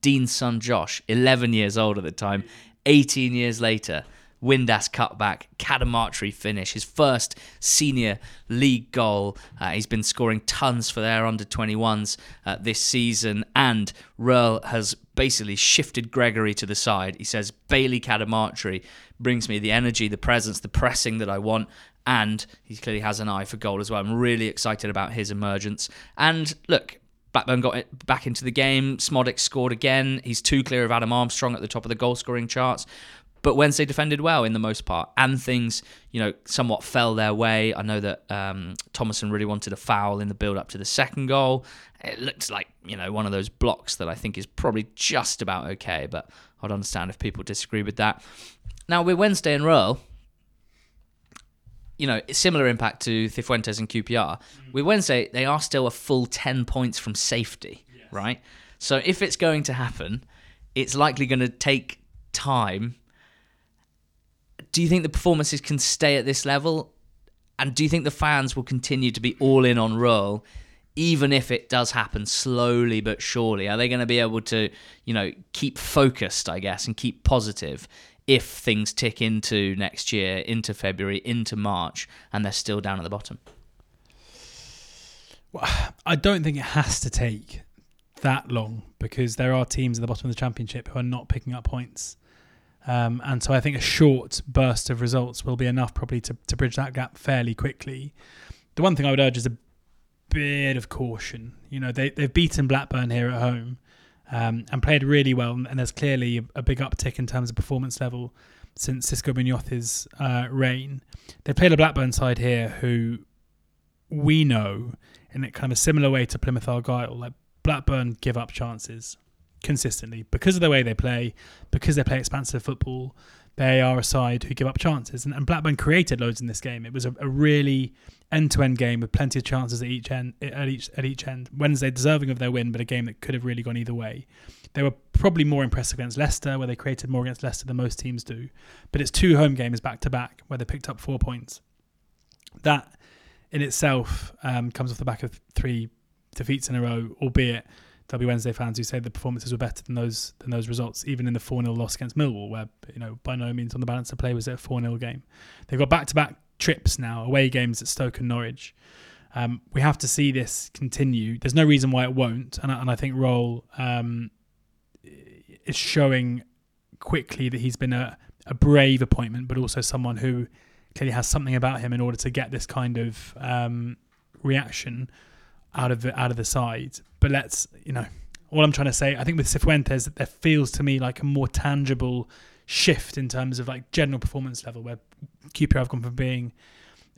Dean's son Josh, 11 years old at the time. 18 years later, Windass cutback, Cadamarteri finish, his first senior league goal. Uh, he's been scoring tons for their under 21s uh, this season, and Röhl has basically shifted Gregory to the side. He says Bailey Cadamarteri brings me the energy, the presence, the pressing that I want, and he clearly has an eye for goal as well. I'm really excited about his emergence. And look, Blackburn got it back into the game. Szmodics scored again. He's too clear of Adam Armstrong at the top of the goal scoring charts. But Wednesday defended well in the most part, and things, you know, somewhat fell their way. I know that um, Tomasson really wanted a foul in the build up to the second goal. It looked like, you know, one of those blocks that I think is probably just about okay, but I'd understand if people disagree with that. Now, with Wednesday and Röhl, you know, similar impact to Cifuentes and QPR. With mm. Wednesday, they are still a full 10 points from safety, right? So if it's going to happen, it's likely going to take time. Do you think the performances can stay at this level? And do you think the fans will continue to be all in on Röhl, even if it does happen slowly but surely? Are they going to be able to, you know, keep focused, I guess, and keep positive if things tick into next year, into February, into March, and they're still down at the bottom? Well, I don't think it has to take that long because there are teams at the bottom of the championship who are not picking up points. Um, and so I think a short burst of results will be enough probably to, to bridge that gap fairly quickly. The one thing I would urge is a bit of caution. You know, they, they've beaten Blackburn here at home um, and played really well. And there's clearly a, big uptick in terms of performance level since Xisco Muñoz's uh, reign. They played a Blackburn side here who we know in a kind of a similar way to Plymouth Argyle, like Blackburn give up chances consistently because of the way they play, because they play expansive football. They are a side who give up chances, and, and Blackburn created loads in this game. It was a, a really end-to-end game with plenty of chances at each end. At each at each end, Wednesday deserving of their win, but a game that could have really gone either way. They were probably more impressive against Leicester, where they created more against Leicester than most teams do. But it's two home games back to back where they picked up four points. That in itself um, comes off the back of three defeats in a row, albeit be Wednesday fans who say the performances were better than those than those results, even in the 4 0 loss against Millwall, where you know by no means on the balance of play was it a 4 0 game. They've got back to back trips now, away games at Stoke and Norwich. Um, we have to see this continue. There's no reason why it won't, and I, and I think Röhl um, is showing quickly that he's been a, a brave appointment, but also someone who clearly has something about him in order to get this kind of um, reaction out of the out of the side. But let's you know all I'm trying to say. I think with Cifuentes, that there feels to me like a more tangible shift in terms of like general performance level, where QPR have gone from being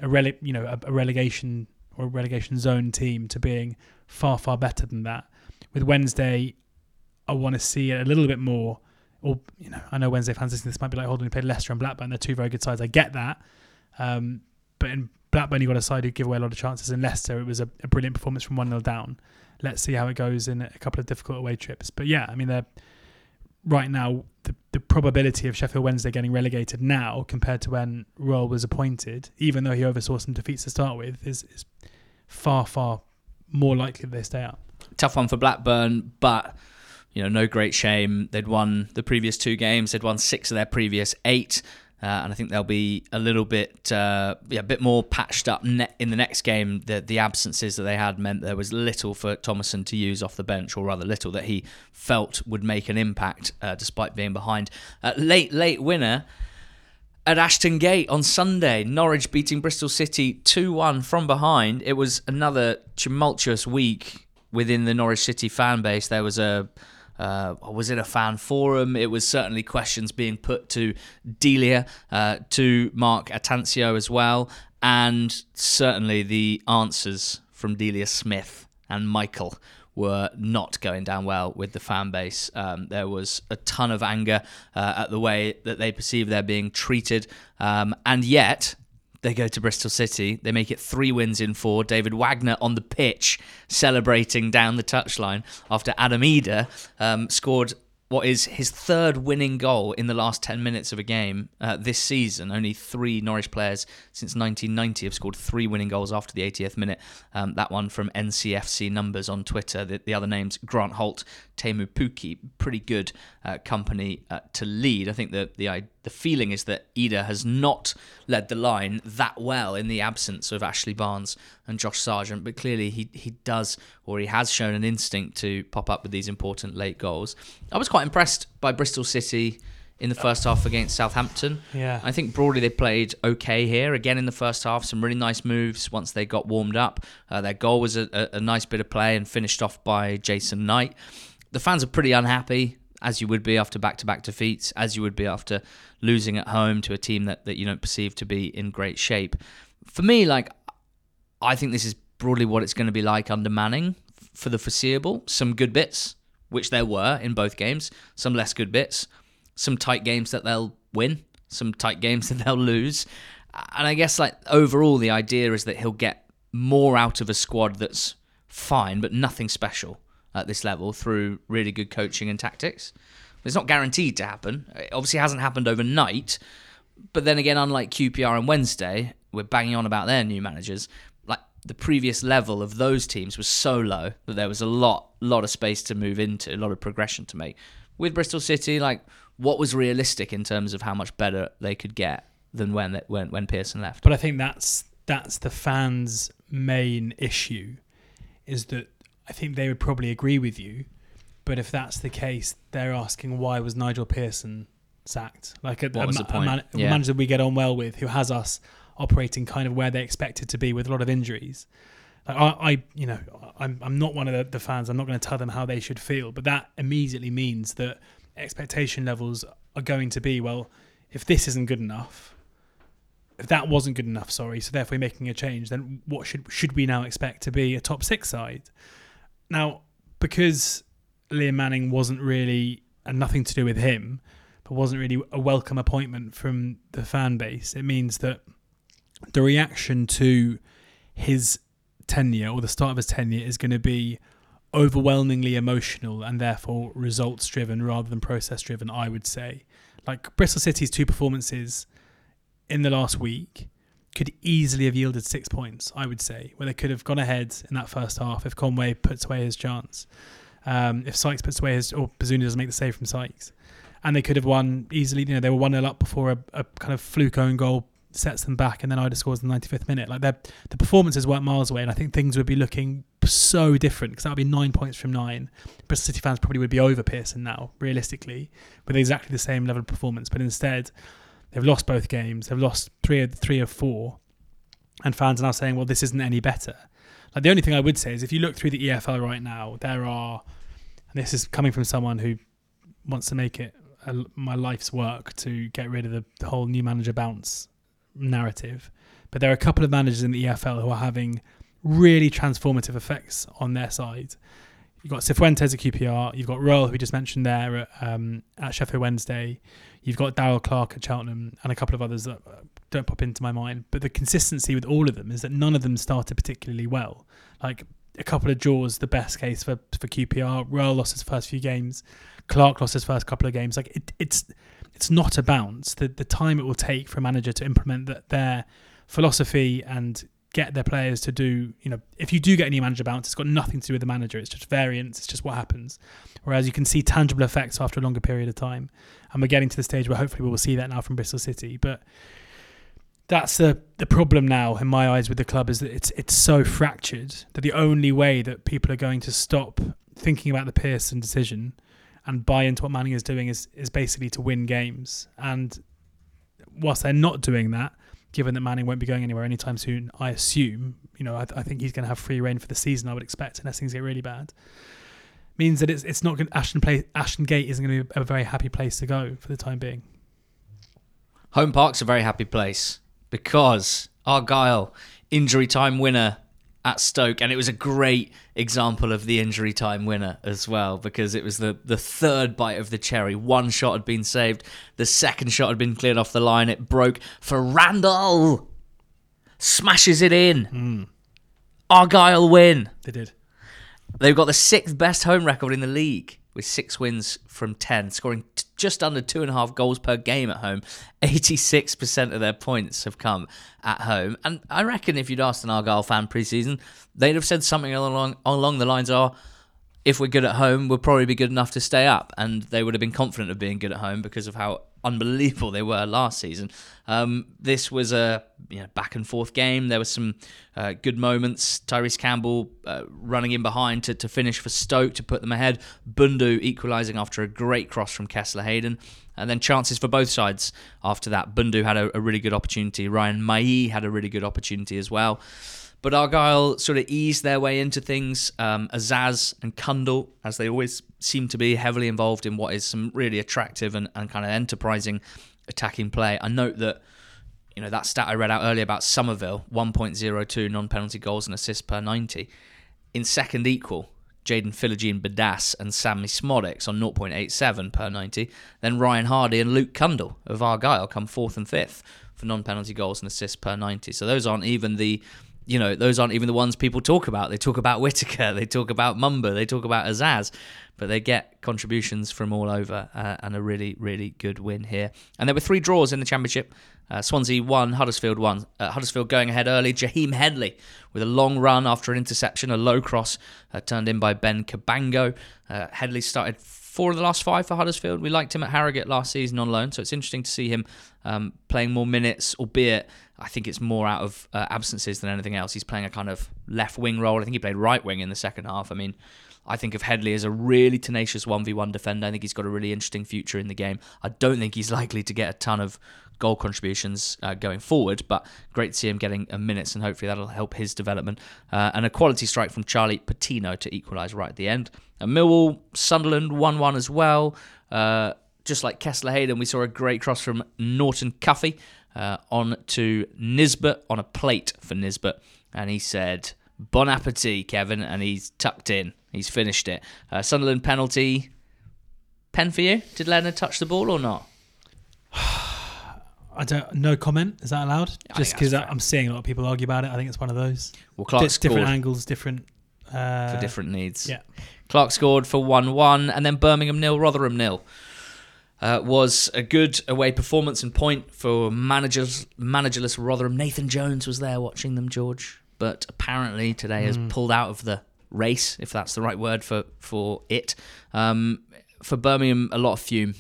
a rele- you know a, a relegation or a relegation zone team to being far far better than that. With Wednesday, I want to see a little bit more. Or you know, I know Wednesday fans listening this might be like, holding. We played Leicester and Blackburn. They're two very good sides. I get that, um, but in Blackburn, you got a side who give away a lot of chances. In Leicester, it was a, a brilliant performance from one 0 down. Let's see how it goes in a couple of difficult away trips. But yeah, I mean, they're right now the, the probability of Sheffield Wednesday getting relegated now compared to when Röhl was appointed, even though he oversaw some defeats to start with, is, is far far more likely that they stay up. Tough one for Blackburn, but you know, no great shame. They'd won the previous two games. They'd won six of their previous eight. Uh, and I think they'll be a little bit, uh, yeah, a bit more patched up ne- in the next game. The the absences that they had meant there was little for Tomasson to use off the bench, or rather little that he felt would make an impact, uh, despite being behind. Uh, late late winner at Ashton Gate on Sunday. Norwich beating Bristol City 2 1 from behind. It was another tumultuous week within the Norwich City fan base. There was a uh, was it a fan forum? It was certainly questions being put to Delia, uh, to Mark Attanasio as well, and certainly the answers from Delia Smith and Michael were not going down well with the fan base. Um, there was a ton of anger uh, at the way that they perceive they're being treated, um, and yet they go to Bristol City. They make it three wins in four. David Wagner on the pitch celebrating down the touchline after Adam Idah um, scored what is his third winning goal in the last 10 minutes of a game uh, this season. Only three Norwich players since 1990 have scored three winning goals after the 80th minute. Um, that one from NCFC Numbers on Twitter. The, the other names Grant Holt, Teemu Pukki. Pretty good uh, company uh, to lead. I think that the, the, the feeling is that Idah has not led the line that well in the absence of Ashley Barnes and Josh Sargent, but clearly he, he does or he has shown an instinct to pop up with these important late goals. I was quite impressed by Bristol City in the first half against Southampton. Yeah. I think broadly they played okay here. Again in the first half, some really nice moves once they got warmed up. Uh, their goal was a, a, a nice bit of play and finished off by Jason Knight. The fans are pretty unhappy as you would be after back-to-back defeats, as you would be after losing at home to a team that, that you don't perceive to be in great shape. For me, like I think this is broadly what it's going to be like under Manning for the foreseeable. Some good bits, which there were in both games, some less good bits, some tight games that they'll win, some tight games that they'll lose. And I guess like overall the idea is that he'll get more out of a squad that's fine but nothing special at this level through really good coaching and tactics. It's not guaranteed to happen. It obviously hasn't happened overnight. But then again, unlike QPR and Wednesday, we're banging on about their new managers. Like the previous level of those teams was so low that there was a lot, lot of space to move into, a lot of progression to make. With Bristol City, like what was realistic in terms of how much better they could get than when when when Pearson left? But I think that's that's the fans' main issue, is that I think they would probably agree with you. But if that's the case, they're asking why was Nigel Pearson sacked? Like a, a, a man- a Yeah. manager we get on well with, who has us operating kind of where they expected to be with a lot of injuries. Like I, I you know, I'm I'm not one of the, the fans. I'm not going to tell them how they should feel, but that immediately means that expectation levels are going to be well. If this isn't good enough, if that wasn't good enough, sorry, so therefore making a change, then what should should we now expect to be a top six side? Now, because Liam Manning wasn't really and nothing to do with him, but wasn't really a welcome appointment from the fan base, it means that the reaction to his tenure or the start of his tenure is going to be overwhelmingly emotional and therefore results driven rather than process driven, I would say. Like Bristol City's two performances in the last week could easily have yielded six points, I would say, where they could have gone ahead in that first half if Conway puts away his chance. Um, if Sykes puts away his, or Bazunu doesn't make the save from Sykes. And they could have won easily. You know, they were 1 0 up before a, a kind of fluke own goal sets them back, and then Idah scores in the 95th minute. Like the performances weren't miles away, and I think things would be looking so different because that would be nine points from nine. Bristol City fans probably would be over Pearson now, realistically, with exactly the same level of performance. But instead, they've lost both games. They've lost three of three of four, and fans are now saying, "Well, this isn't any better." Like the only thing I would say is, if you look through the EFL right now, there are, and this is coming from someone who wants to make it a, my life's work to get rid of the, the whole new manager bounce narrative. But there are a couple of managers in the EFL who are having really transformative effects on their side. You've got Cifuentes at QPR. You've got Röhl, who we just mentioned there at, um, at Sheffield Wednesday. You've got Darrell Clarke at Cheltenham and a couple of others that don't pop into my mind. But the consistency with all of them is that none of them started particularly well. Like a couple of draws, the best case for, for QPR. Röhl lost his first few games. Clarke lost his first couple of games. Like it, it's it's not a bounce. The the time it will take for a manager to implement that their philosophy and get their players to do, you know, if you do get any manager bounce, it's got nothing to do with the manager. It's just variance. It's just what happens. Whereas you can see tangible effects after a longer period of time. And we're getting to the stage where hopefully we will see that now from Bristol City. But that's the the problem now in my eyes with the club is that it's it's so fractured that the only way that people are going to stop thinking about the Pearson decision and buy into what Manning is doing is is basically to win games. And whilst they're not doing that, given that Manning won't be going anywhere anytime soon, I assume, you know, I, I think he's going to have free reign for the season. I would expect, unless things get really bad. Means that it's it's not going Ashton play Ashton Gate isn't going to be a very happy place to go for the time being. Home Park's a very happy place because Argyle injury time winner at Stoke, and it was a great example of the injury time winner as well because it was the the third bite of the cherry. One shot had been saved, the second shot had been cleared off the line. It broke for Randall, smashes it in. Mm. Argyle win. They did. They've got the sixth best home record in the league with six wins from 10, scoring t- just under two and a half goals per game at home. 86% of their points have come at home. And I reckon if you'd asked an Argyle fan pre-season, they'd have said something along, along the lines of, if we're good at home, we'll probably be good enough to stay up. And they would have been confident of being good at home because of how unbelievable they were last season. Um, this was a you know, back and forth game. There were some uh, good moments. Tyrese Campbell uh, running in behind to, to finish for Stoke to put them ahead. Bundu equalising after a great cross from Kesler Hayden. And then chances for both sides after that. Bundu had a, a really good opportunity. Ryan Mmaee had a really good opportunity as well. But Argyle sort of eased their way into things. Um, Azaz and Cundle, as they always seem to be, heavily involved in what is some really attractive and, and kind of enterprising attacking play. I note that you know that stat I read out earlier about Summerville, 1.02 non-penalty goals and assists per 90. In second equal, Jaden Philogene Bidace and Sammie Szmodics on 0.87 per 90. Then Ryan Hardie and Luke Cundle of Argyle come fourth and fifth for non-penalty goals and assists per 90. So those aren't even the you know, those aren't even the ones people talk about. They talk about Whittaker, they talk about Mumba, they talk about Azaz, but they get contributions from all over uh, and a really, really good win here. And there were three draws in the championship. Uh, Swansea won, Huddersfield won. Uh, Huddersfield going ahead early. Jaheim Headley with a long run after an interception, a low cross uh, turned in by Ben Cabango. Uh, Headley started four of the last five for Huddersfield. We liked him at Harrogate last season on loan, so it's interesting to see him um, playing more minutes, albeit I think it's more out of uh, absences than anything else. He's playing a kind of left wing role. I think he played right wing in the second half. I mean, I think of Headley as a really tenacious 1v1 defender. I think he's got a really interesting future in the game. I don't think he's likely to get a ton of goal contributions uh, going forward, but great to see him getting a minutes, and hopefully that'll help his development. Uh, and a quality strike from Charlie Patino to equalise right at the end. And Millwall, Sunderland 1 1 as well. Uh, just like Kesler Hayden, we saw a great cross from Norton Cuffy uh, on to Nisbet on a plate for Nisbet, and he said, Bon appetit, Kevin, and he's tucked in. He's finished it. Uh, Sunderland penalty. Pen for you? Did Leonard touch the ball or not? I don't. No comment. Is that allowed? I Just because. I'm seeing a lot of people argue about it. I think it's one of those. Well, Clark Di- different scored angles, different. Uh, for different needs. Yeah. Clarke scored for 1 1, and then Birmingham nil, Rotherham nil. Uh, was a good away performance and point for managers, managerless Rotherham. Nathan Jones was there watching them, George, but apparently today has pulled out of the race, if that's the right word for for it. Um, for Birmingham, a lot of fume.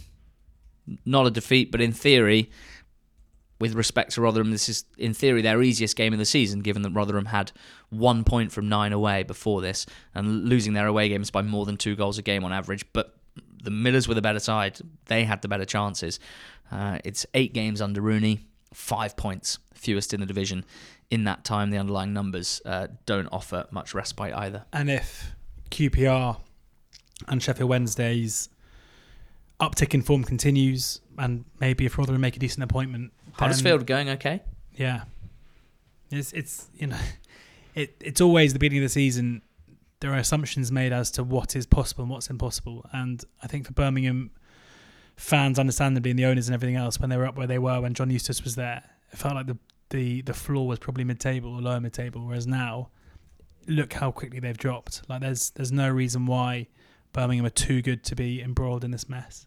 Not a defeat, but in theory, with respect to Rotherham, this is in theory their easiest game of the season, given that Rotherham had one point from nine away before this and losing their away games by more than two goals a game on average. But the Millers were the better side; they had the better chances. Uh, it's eight games under Rooney, five points, fewest in the division. In that time, the underlying numbers uh, don't offer much respite either. And if QPR and Sheffield Wednesday's uptick in form continues, and maybe if Rotherham make a decent appointment, Huddersfield going okay? Yeah, it's it's you know, it it's always the beginning of the season. There are assumptions made as to what is possible and what's impossible, and I think for Birmingham fans, understandably, and the owners and everything else, when they were up where they were when John Eustace was there, it felt like the the the floor was probably mid-table or lower mid-table. Whereas now, look how quickly they've dropped. Like there's there's no reason why Birmingham are too good to be embroiled in this mess.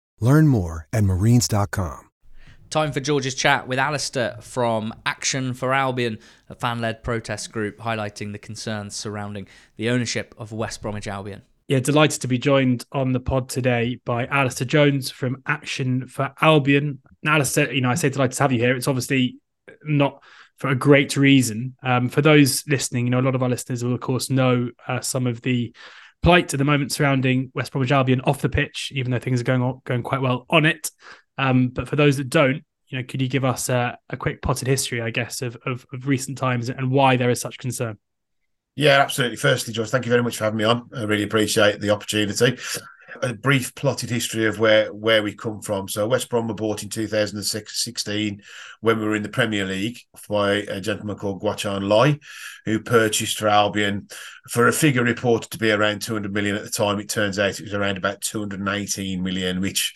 Learn more at marines.com. Time for George's chat with Alistair from Action for Albion, a fan led protest group highlighting the concerns surrounding the ownership of West Bromwich Albion. Yeah, delighted to be joined on the pod today by Alistair Jones from Action for Albion. Now, Alistair, you know, I say delighted to have you here. It's obviously not for a great reason. Um, for those listening, you know, a lot of our listeners will, of course, know uh, some of the plight at the moment surrounding West Bromwich Albion off the pitch, even though things are going going quite well on it. Um, but for those that don't, you know, could you give us a, a quick potted history, I guess, of, of, of recent times and why there is such concern? Yeah, absolutely. Firstly, George, thank you very much for having me on. I really appreciate the opportunity. A brief plotted history of where where we come from. So West Brom were bought in 2016 when we were in the Premier League by a gentleman called Guochuan Lai, who purchased for Albion for a figure reported to be around 200 million at the time. It turns out it was around about 218 million, which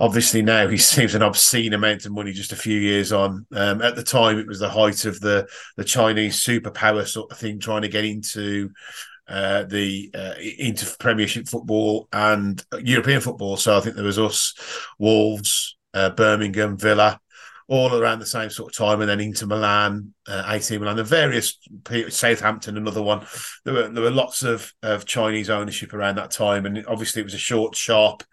obviously now he seems an obscene amount of money just a few years on. Um, at the time, it was the height of the the Chinese superpower sort of thing, trying to get into uh, the uh, into Premiership football and European football. So I think there was us, Wolves, uh, Birmingham, Villa. All around the same sort of time, and then Inter Milan, uh, AC Milan, the various Southampton, another one. There were there were lots of, of Chinese ownership around that time, and obviously it was a short, sharp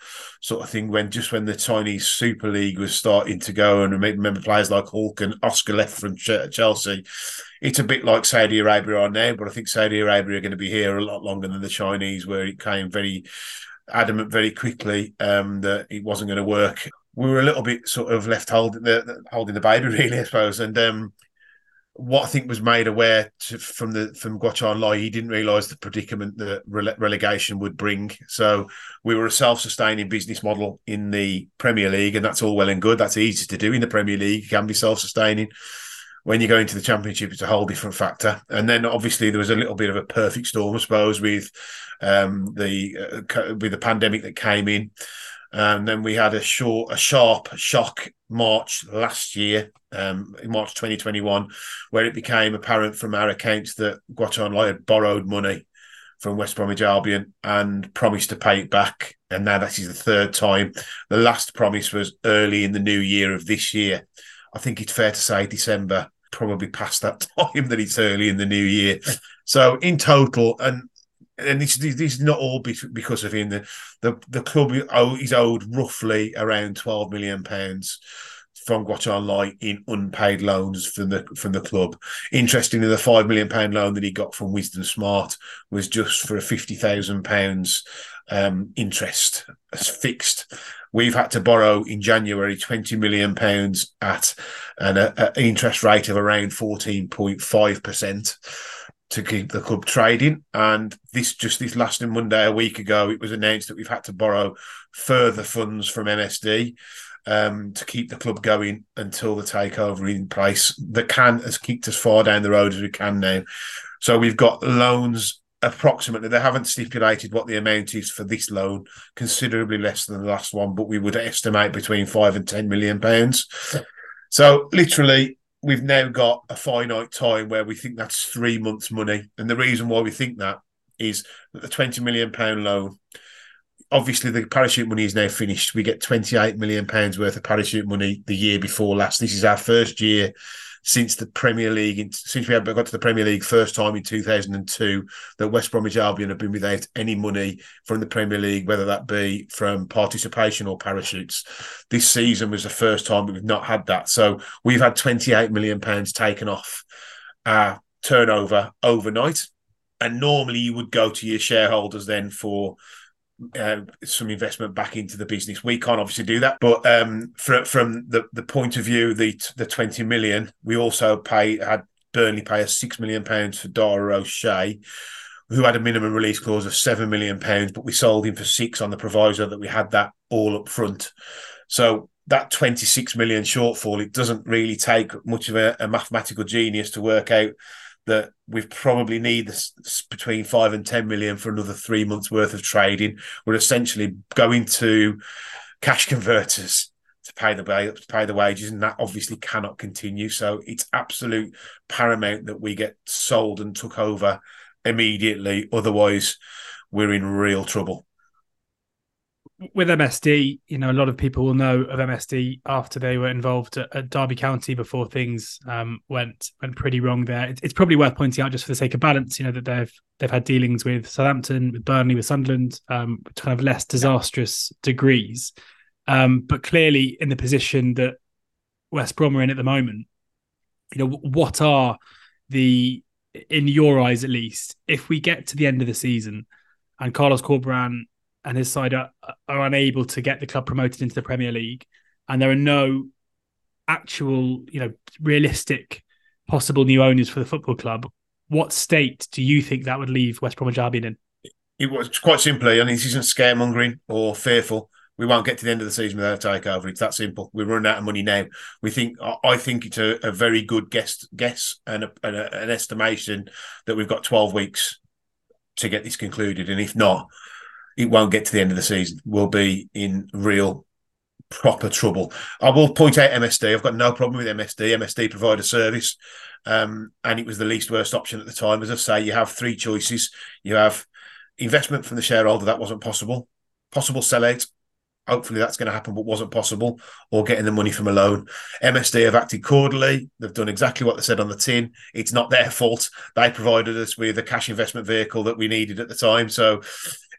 sort of thing when just when the Chinese Super League was starting to go, and remember players like Hulk and Oscar left from Chelsea. It's a bit like Saudi Arabia are now, but I think Saudi Arabia are going to be here a lot longer than the Chinese, where it came very adamant very quickly um, that it wasn't going to work. We were a little bit sort of left holding the holding the baby, really, I suppose, and. Um, what I think was made aware to, from the from Guochuan Lai, he didn't realise the predicament that rele- relegation would bring. So we were a self-sustaining business model in the Premier League, and that's all well and good. That's easy to do in the Premier League. You can be self-sustaining. When you go into the Championship, it's a whole different factor. And then obviously there was a little bit of a perfect storm, I suppose, with um, the uh, with the pandemic that came in. And then we had a short, a sharp shock March last year, um, in March 2021, where it became apparent from our accounts that Guochuan Lai had borrowed money from West Bromwich Albion and promised to pay it back. And now that is the third time. The last promise was early in the new year of this year. I think it's fair to say December, probably past that time that it's early in the new year. So in total, and and this, this is not all because of him. The the, the club is owed roughly around twelve million pounds from Guochuan Lai in unpaid loans from the from the club. Interestingly, the five million pound loan that he got from Wisdom Smart was just for a fifty thousand pounds um, interest as fixed, we've had to borrow in January 20 million pounds at an a, a interest rate of around 14.5% to keep the club trading. And this just this last Monday, a week ago, it was announced that we've had to borrow further funds from MSD um, to keep the club going until the takeover in place. that can has kicked as far down the road as we can now. So we've got loans approximately. They haven't stipulated what the amount is for this loan, considerably less than the last one, but we would estimate between five and ten million pounds. So literally, we've now got a finite time where we think that's three months' money, and the reason why we think that is that the twenty million pound loan. Obviously, the parachute money is now finished. We get twenty-eight million pounds worth of parachute money the year before last. This is our first year since the Premier League, since we had got to the Premier League first time in 2002, that West Bromwich Albion have been without any money from the Premier League, whether that be from participation or parachutes. This season was the first time we've not had that. So we've had 28 million pounds taken off our turnover overnight. And normally you would go to your shareholders then for uh, some investment back into the business. We can't obviously do that, but um, from from the, the point of view, the the twenty million, we also pay had Burnley pay us six million pounds for Dara O'Shea, who had a minimum release clause of seven million pounds, but we sold him for six on the proviso that we had that all up front. So that 26 million shortfall, it doesn't really take much of a, a mathematical genius to work out that we probably need this between five and 10 million for another three months worth of trading. We're essentially going to cash converters to pay the to pay the wages, and that obviously cannot continue. So it's absolute paramount that we get sold and took over immediately. Otherwise, we're in real trouble with MSD, you know, a lot of people will know of MSD after they were involved at, at Derby County before things um, went went pretty wrong there. It's, it's, probably worth pointing out, just for the sake of balance, you know, that they've they've had dealings with Southampton, with Burnley, with Sunderland, um, kind of less disastrous degrees. Um, but clearly, in the position that West Brom are in at the moment, you know, what are the, in your eyes at least, if we get to the end of the season and Carlos Corberán and his side are, are unable to get the club promoted into the Premier League, and there are no actual, you know, realistic possible new owners for the football club, what state do you think that would leave West Bromwich Albion in? It was quite simply, I mean, this isn't scaremongering or fearful. We won't get to the end of the season without a takeover. It's that simple. We're running out of money now. We think, I think it's a, a very good guess, guess and, a, and a, an estimation that we've got 12 weeks to get this concluded. And if not, it won't get to the end of the season. We'll be in real proper trouble. I will point out MSD. I've got no problem with MSD. MSD provide a service, um, and it was the least worst option at the time. As I say, you have three choices. You have investment from the shareholder that wasn't possible, possible sellout. Hopefully that's going to happen, but wasn't possible, or getting the money from a loan. MSD have acted cordially. They've done exactly what they said on the tin. It's not their fault. They provided us with a cash investment vehicle that we needed at the time. So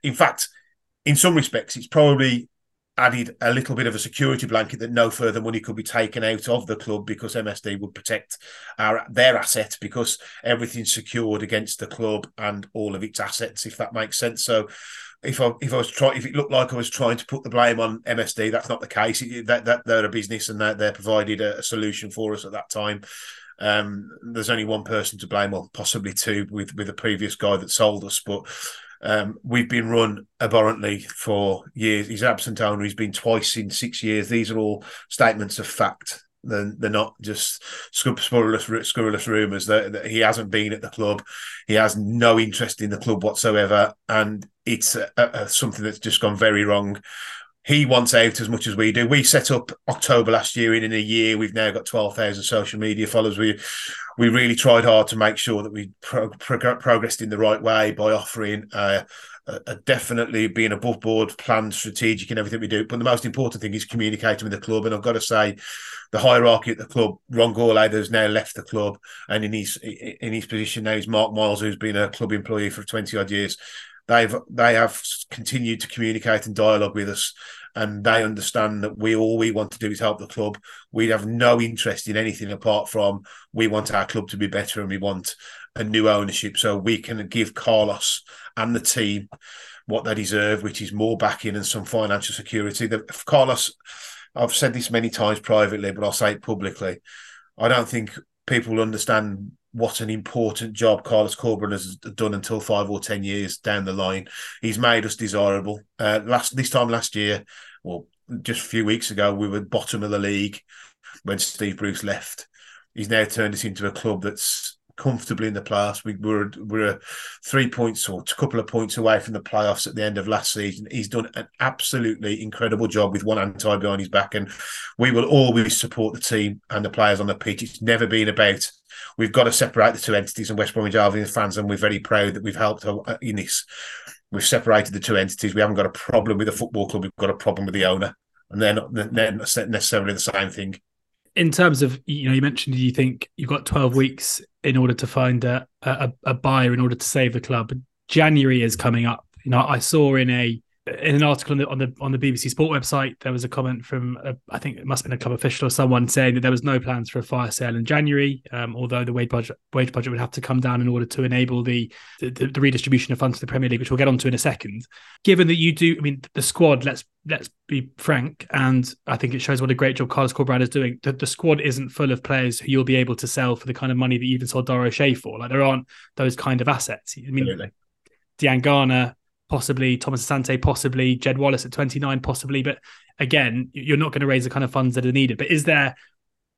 in fact, in some respects, it's probably added a little bit of a security blanket that no further money could be taken out of the club because MSD would protect our their asset because everything's secured against the club and all of its assets, if that makes sense. So if I if I was trying if it looked like I was trying to put the blame on MSD, that's not the case. It, that that they're a business and that they provided a, a, solution for us at that time. Um, there's only one person to blame, or possibly two, with with the previous guy that sold us, but um, we've been run abhorrently for years. He's absent owner. He's been twice in six years. These are all statements of fact. They're, they're not just scurrilous, scurrilous rumours. That, that he hasn't been at the club. He has no interest in the club whatsoever, and it's a, a, something that's just gone very wrong he wants out as much as we do. We set up October last year, and in a year we've now got twelve thousand social media followers. We we really tried hard to make sure that we pro- pro- progressed in the right way by offering uh, a, definitely being above board, planned, strategic in everything we do. But the most important thing is communicating with the club. And I've got to say, the hierarchy at the club, Ron Gourlay has now left the club, and in his in his position now is Mark Miles, who's been a club employee for twenty odd years. They've they have continued to communicate and dialogue with us and they understand that we all we want to do is help the club. We have no interest in anything apart from we want our club to be better and we want a new ownership so we can give Carlos and the team what they deserve, which is more backing and some financial security. The, Carlos, I've said this many times privately, but I'll say it publicly. I don't think people understand what an important job Carlos Corberán has done until five or ten years down the line. He's made us desirable. Uh, last this time last year, well, just a few weeks ago, we were bottom of the league when Steve Bruce left. He's now turned us into a club that's comfortably in the playoffs. We were we're three points or a couple of points away from the playoffs at the end of last season. He's done an absolutely incredible job with one hand tied behind his back, and we will always support the team and the players on the pitch. It's never been about we've got to separate the two entities and West Bromwich Albion fans, and we're very proud that we've helped uh, in this. We've separated the two entities. We haven't got a problem with the football club. We've got a problem with the owner, and they're not, they're not necessarily the same thing in terms of you know you mentioned you think you've got 12 weeks in order to find a, a, a buyer in order to save the club. January is coming up. You know i saw in a in an article on the, on the on the BBC Sport website, there was a comment from a, I think it must have been a club official or someone saying that there was no plans for a fire sale in January, um, although the wage budget wage budget would have to come down in order to enable the, the, the redistribution of funds to the Premier League, which we'll get onto in a second. Given that you do, I mean, the squad. Let's let's be frank, and I think it shows what a great job Carlos Corberán is doing. The, the squad isn't full of players who you'll be able to sell for the kind of money that you even sold O'Shea for. Like there aren't those kind of assets. I mean, Absolutely. Diangana, possibly Thomas Asante, possibly Jed Wallace at 29, possibly. But again, you're not going to raise the kind of funds that are needed. But is there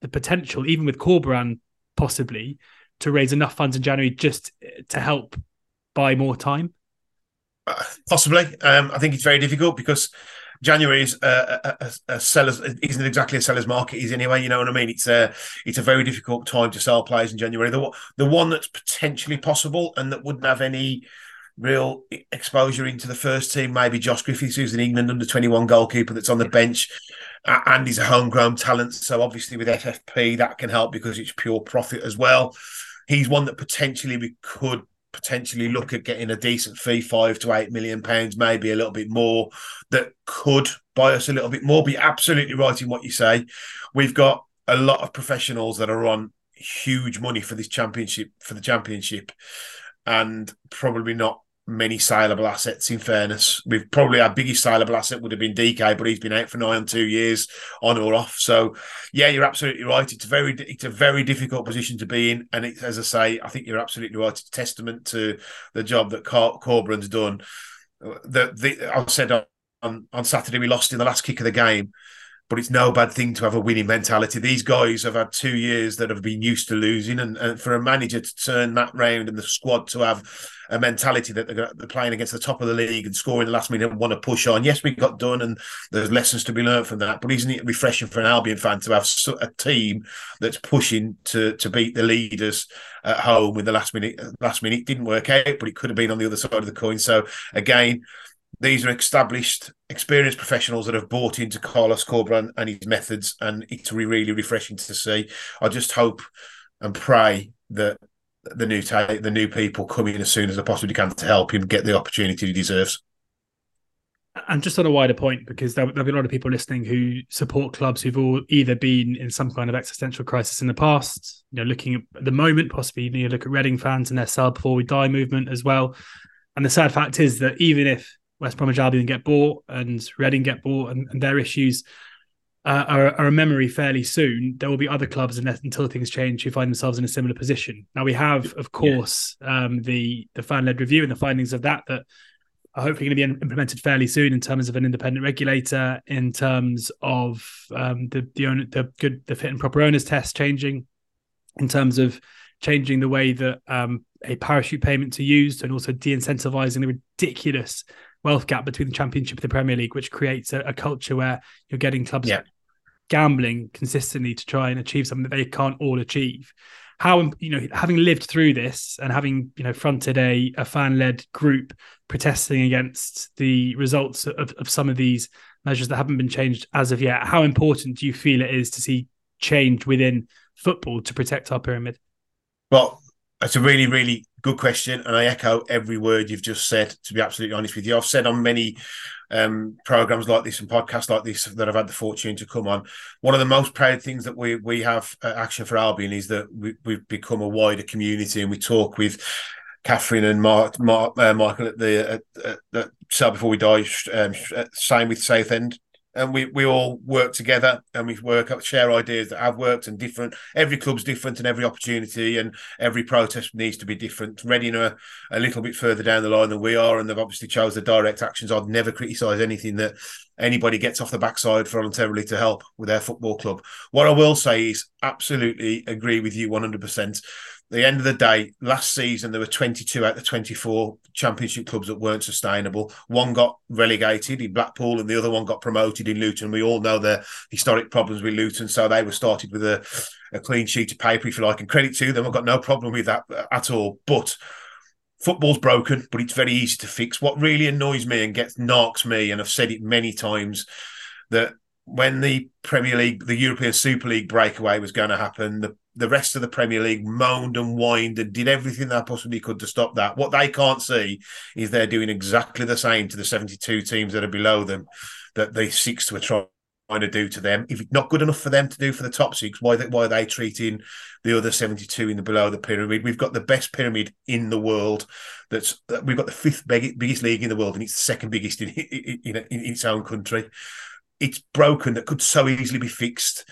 the potential, even with Corberán, possibly, to raise enough funds in January just to help buy more time? Uh, possibly. Um, I think it's very difficult because January is a, a, a, seller's isn't exactly a seller's market is anyway. You know what I mean? It's a it's a very difficult time to sell players in January. The the one that's potentially possible and that wouldn't have any real exposure into the first team. Maybe Josh Griffiths, who's an England under 21 goalkeeper that's on the bench and he's a homegrown talent. So obviously with FFP, that can help because it's pure profit as well. He's one that potentially we could potentially look at getting a decent fee, five to eight million pounds, maybe a little bit more, that could buy us a little bit more. Be absolutely right in what you say. We've got a lot of professionals that are on huge money for this championship, for the championship, and probably not many saleable assets. In fairness, we've probably our biggest saleable asset would have been DK, but he's been out for nine on two years, on or off. So, yeah, you're absolutely right. It's a very it's a very difficult position to be in, and it's as I say, I think you're absolutely right. It's a testament to the job that Cor- Corberán's done. The the I said on on Saturday we lost in the last kick of the game but it's no bad thing to have a winning mentality. These guys have had two years that have been used to losing, and, and for a manager to turn that round and the squad to have a mentality that they're, they're, playing against the top of the league and scoring the last minute and want to push on. Yes, we got done, and there's lessons to be learned from that. But isn't it refreshing for an Albion fan to have a team that's pushing to to beat the leaders at home with the last minute? Last minute didn't work out, but it could have been on the other side of the coin. So again these are established, experienced professionals that have bought into Carlos Corberán and his methods, and it's really refreshing to see. I just hope and pray that the new ta- the new people come in as soon as they possibly can to help him get the opportunity he deserves. And just on a wider point, because there'll, there'll be a lot of people listening who support clubs who've all either been in some kind of existential crisis in the past, you know, looking at the moment, possibly you know, look at Reading fans and their sell before we die movement as well. And the sad fact is that even if West Bromwich Albion get bought and Reading get bought, and, and their issues uh, are, are, a memory fairly soon. There will be other clubs unless, until things change who find themselves in a similar position. Now we have, of course, yeah. um, the the fan led review and the findings of that that are hopefully going to be implemented fairly soon in terms of an independent regulator, in terms of um, the the owner, the good the fit and proper owners test changing, in terms of changing the way that um, a parachute payment to used and also de-incentivizing the ridiculous wealth gap between the Championship and the Premier League, which creates a, a culture where you're getting clubs yeah. gambling consistently to try and achieve something that they can't all achieve. How you know, having lived through this and having you know fronted a, a fan led group protesting against the results of, of some of these measures that haven't been changed as of yet, how important do you feel it is to see change within football to protect our pyramid? Well, it's a really, really good question, and I echo every word you've just said. To be absolutely honest with you, I've said on many um, programs like this and podcasts like this that I've had the fortune to come on. One of the most proud things that we we have at Action for Albion is that we, we've become a wider community, and we talk with Catherine and Mark, Mark uh, Michael at the at Sell Before We Die. Um, same with Southend and we, we all work together and we work up share ideas that have worked and different. Every club's different and every opportunity and every protest needs to be different. Reading a, a little bit further down the line than we are. And they've obviously chose the direct actions. I'd never criticize anything that anybody gets off the backside voluntarily to help with their football club what i will say is absolutely agree with you 100% the end of the day, last season there were 22 out of 24 championship clubs that weren't sustainable. One got relegated in Blackpool, and the other one got promoted in Luton. We all know the historic problems with Luton, so they were started with a, a clean sheet of paper, if you like. And credit to them, I've got no problem with that at all. But football's broken, but it's very easy to fix. What really annoys me and gets knocks me, and I've said it many times, that when the Premier League, the European Super League breakaway was going to happen, the, the rest of the Premier League moaned and whined and did everything they possibly could to stop that. What they can't see is they're doing exactly the same to the 72 teams that are below them that the six were trying to do to them. If it's not good enough for them to do for the top six, why, why are they treating the other 72 in the below the pyramid? We've got the best pyramid in the world. That's We've got the fifth biggest league in the world and it's the second biggest in, in, in, in its own country it's broken that could so easily be fixed.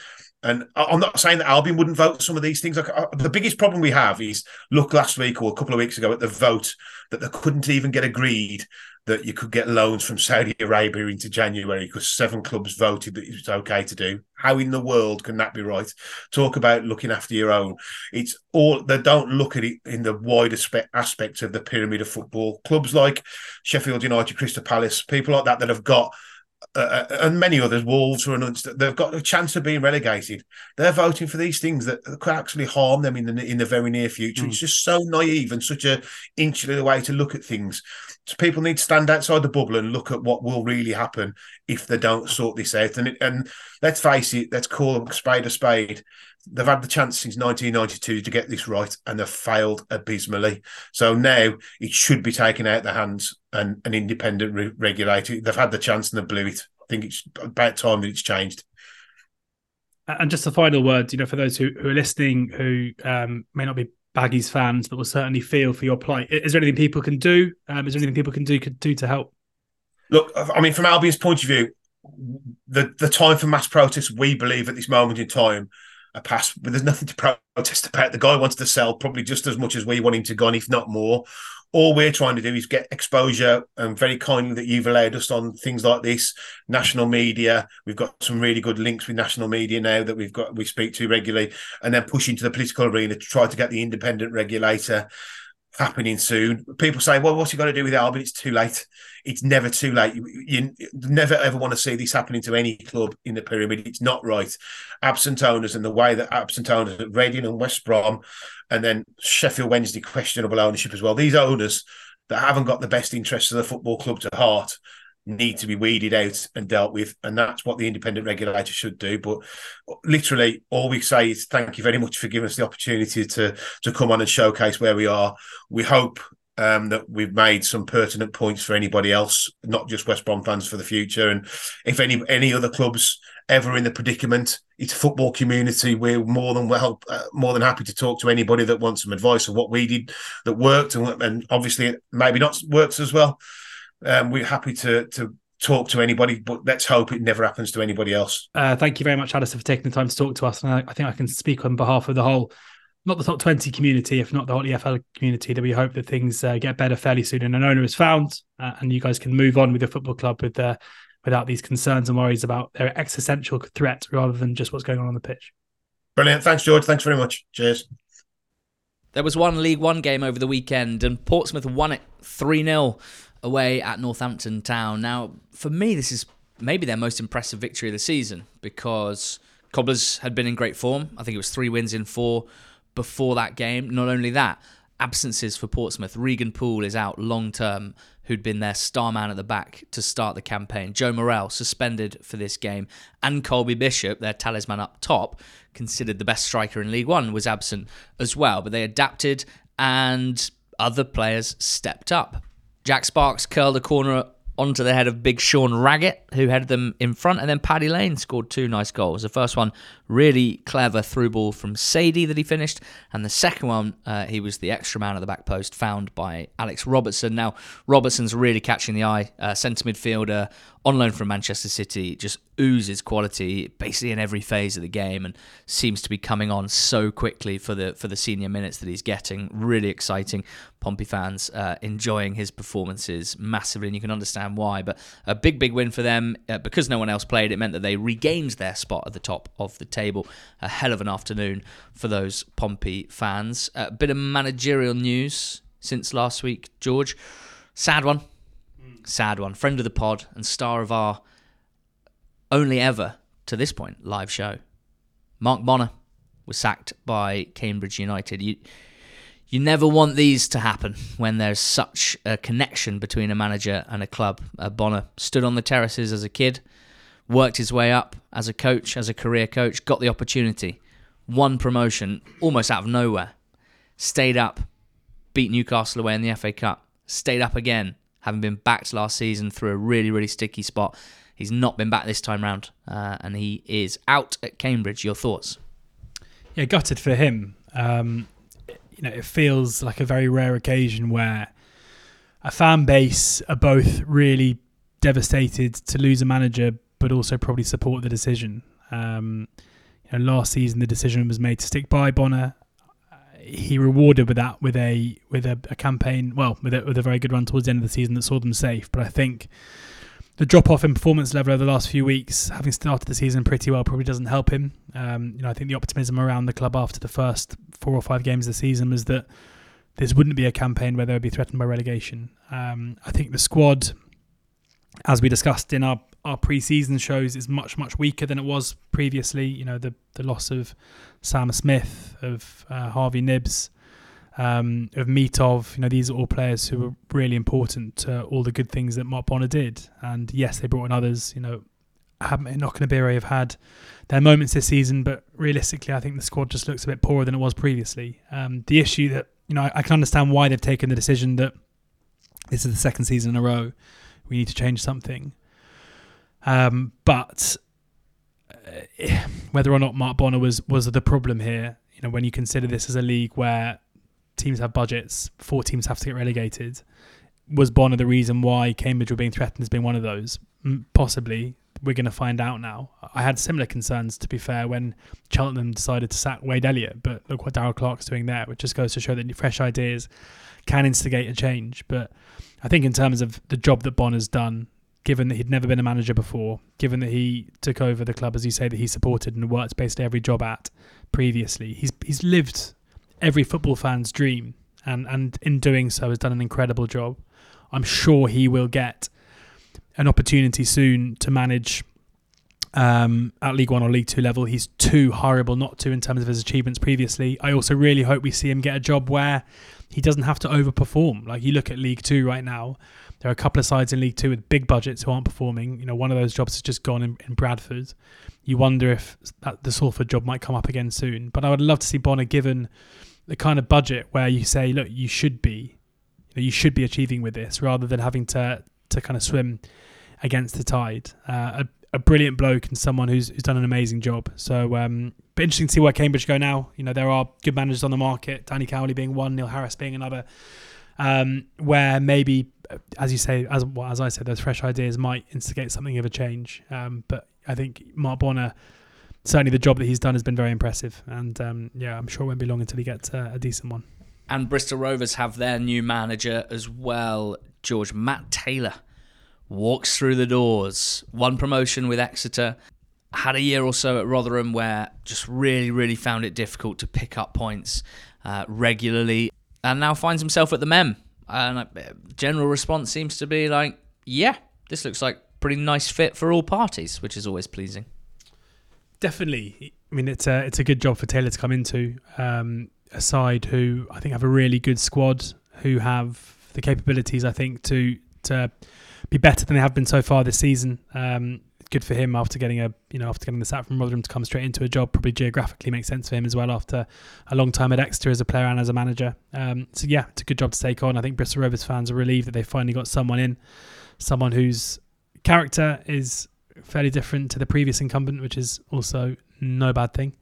And I'm not saying that Albion wouldn't vote some of these things. Like uh, the biggest problem we have is look last week or a couple of weeks ago at the vote that they couldn't even get agreed that you could get loans from Saudi Arabia into January because seven clubs voted that it was okay to do. How in the world can that be right? Talk about looking after your own. It's all they don't look at it in the wider spe- aspect of the pyramid of football. Clubs like Sheffield United, Crystal Palace, people like that that have got uh, uh, and many others, Wolves, are they've got a chance of being relegated. They're voting for these things that could actually harm them in the in the very near future. Mm. It's just so naive and such a insular way to look at things. People need to stand outside the bubble and look at what will really happen if they don't sort this out. And it, and let's face it, let's call a spade a spade they've had the chance since 1992 to get this right and they've failed abysmally. So now it should be taken out of their hands and an independent re- regulator. They've had the chance and they blew it. I think it's about time that it's changed. And just a final word, you know, for those who, who are listening who um, may not be Baggies fans, but will certainly feel for your plight. Is there anything people can do? Um, is there anything people can do could do to help? Look, I mean, from Albion's point of view, the the time for mass protests, we believe at this moment in time, a pass, but there's nothing to protest about. The guy wants to sell probably just as much as we want him to go, and if not more. All we're trying to do is get exposure, and very kindly that you've allowed us on things like this. National media, we've got some really good links with national media now that we've got we speak to regularly, and then push into the political arena to try to get the independent regulator happening soon. People say, well, what's he got to do with Albion? It's too late. It's never too late. You, you, never ever want to see this happening to any club in the pyramid. It's not right. Absent owners and the way that absent owners at Reading and West Brom and then Sheffield Wednesday questionable ownership as well. These owners that haven't got the best interests of the football club to heart need to be weeded out and dealt with. And that's what the independent regulator should do. But literally, all we say is thank you very much for giving us the opportunity to, to come on and showcase where we are. We hope um, that we've made some pertinent points for anybody else, not just West Brom fans for the future. And if any any other clubs ever in the predicament, it's a football community. We're more than well, uh, more than happy to talk to anybody that wants some advice of what we did that worked, and, and obviously maybe not works as well um, we're happy to to talk to anybody, but let's hope it never happens to anybody else. Uh, thank you very much, Alistair, for taking the time to talk to us. And I, I, think I can speak on behalf of the whole, not the top 20 community, if not the whole EFL community, that we hope that things uh, get better fairly soon and an owner is found uh, and you guys can move on with your football club with uh, without these concerns and worries about their existential threat rather than just what's going on on the pitch. Brilliant. Thanks, George. Thanks very much. Cheers. There was one League One game over the weekend and Portsmouth won it 3 0 away at Northampton Town. Now, for me, this is maybe their most impressive victory of the season because Cobblers had been in great form. I think it was three wins in four before that game. Not only that, absences for Portsmouth. Regan Poole is out long term, who'd been their star man at the back to start the campaign. Joe Morrell suspended for this game. And Colby Bishop, their talisman up top, considered the best striker in League One, was absent as well. But they adapted and other players stepped up. Jack Sparkes curled a corner onto the head of big Sean Raggett, who headed them in front, and then Paddy Lane scored two nice goals. The first one, really clever through ball from Saydee that he finished, and the second one, uh, he was the extra man at the back post, found by Alex Robertson. Now, Robertson's really catching the eye, uh, centre midfielder, on loan from Manchester City, just oozes quality basically in every phase of the game, and seems to be coming on so quickly for the for the senior minutes that he's getting. Really exciting. Pompey fans uh, enjoying his performances massively, and you can understand why. But a big, big win for them uh, because no one else played. It meant that they regained their spot at the top of the table. A hell of an afternoon for those Pompey fans. A bit of managerial news since last week, George. Sad one. Sad one. Friend of the pod and star of our only ever, to this point, live show. Mark Bonner was sacked by Cambridge United. You, you never want these to happen when there's such a connection between a manager and a club. Uh, Bonner stood on the terraces as a kid, worked his way up as a coach, as a career coach, got the opportunity, won promotion almost out of nowhere, stayed up, beat Newcastle away in the FA Cup, stayed up again, having been backed last season through a really, really sticky spot. He's not been back this time round, uh, and he is out at Cambridge. Your thoughts? Yeah, gutted for him. Um, you know, it feels like a very rare occasion where a fan base are both really devastated to lose a manager, but also probably support the decision. Um, you know, last season the decision was made to stick by Bonner. He rewarded with that with a with a, a campaign, well, with a, with a very good run towards the end of the season that saw them safe. But I think the drop off in performance level over the last few weeks, having started the season pretty well, probably doesn't help him. Um, you know, I think the optimism around the club after the first four or five games of the season was that this wouldn't be a campaign where they would be threatened by relegation. Um, I think the squad, as we discussed in our our pre-season shows, is much much weaker than it was previously. You know, the the loss of Sam Smith, of uh, Harvey Knibbs um, of Mitov. You know, these are all players who were really important to all the good things that Mark Bonner did. And yes, they brought in others. You know, Hamit and Nokanabire have had their moments this season, but realistically, I think the squad just looks a bit poorer than it was previously. Um, the issue that you know, I, I can understand why they've taken the decision that this is the second season in a row. We need to change something. Um, but uh, whether or not Mark Bonner was was the problem here, you know, when you consider this as a league where teams have budgets, four teams have to get relegated. Was Bonner the reason why Cambridge were being threatened as being one of those? Possibly. We're going to find out now. I had similar concerns, to be fair, when Cheltenham decided to sack Wade Elliott, but look what Darrell Clarke's doing there, which just goes to show that fresh ideas can instigate a change. But I think in terms of the job that Bonner's done, given that he'd never been a manager before, given that he took over the club, as you say, that he supported and worked basically every job at previously, he's he's lived every football fan's dream, and and in doing so has done an incredible job. I'm sure he will get an opportunity soon to manage um, at League One or League Two level. He's too horrible not to in terms of his achievements previously. I also really hope we see him get a job where he doesn't have to overperform. Like you look at League Two right now, there are a couple of sides in League Two with big budgets who aren't performing. You know, one of those jobs has just gone in, in Bradford. You wonder if that, the Salford job might come up again soon. But I would love to see Bonner given the kind of budget where you say, look, you should be, you, know, you should be achieving with this, rather than having to to kind of swim against the tide. Uh, a, a, brilliant bloke and someone who's who's done an amazing job. So, um, but interesting to see where Cambridge go now. You know, there are good managers on the market. Danny Cowley being one, Neil Harris being another. Um, where maybe, as you say, as well, as I said, those fresh ideas might instigate something of a change. Um, but I think Mark Bonner certainly the job that he's done has been very impressive. And um, yeah, I'm sure it won't be long until he gets uh, a decent one. And Bristol Rovers have their new manager as well, George Matt Taylor. Walks through the doors, one promotion with Exeter, had a year or so at Rotherham where just really, really found it difficult to pick up points uh, regularly, and now finds himself at the Mem. And uh, general response seems to be like, yeah, this looks like pretty nice fit for all parties, which is always pleasing. Definitely. I mean, it's a it's a good job for Taylor to come into um, a side who I think have a really good squad, who have the capabilities I think to to be better than they have been so far this season. Um, good for him after getting a you know after getting the sack from Rotherham to come straight into a job. Probably geographically makes sense for him as well after a long time at Exeter as a player and as a manager. Um, so yeah, it's a good job to take on. I think Bristol Rovers fans are relieved that they finally got someone in, someone whose character is fairly different to the previous incumbent, which is also no bad thing.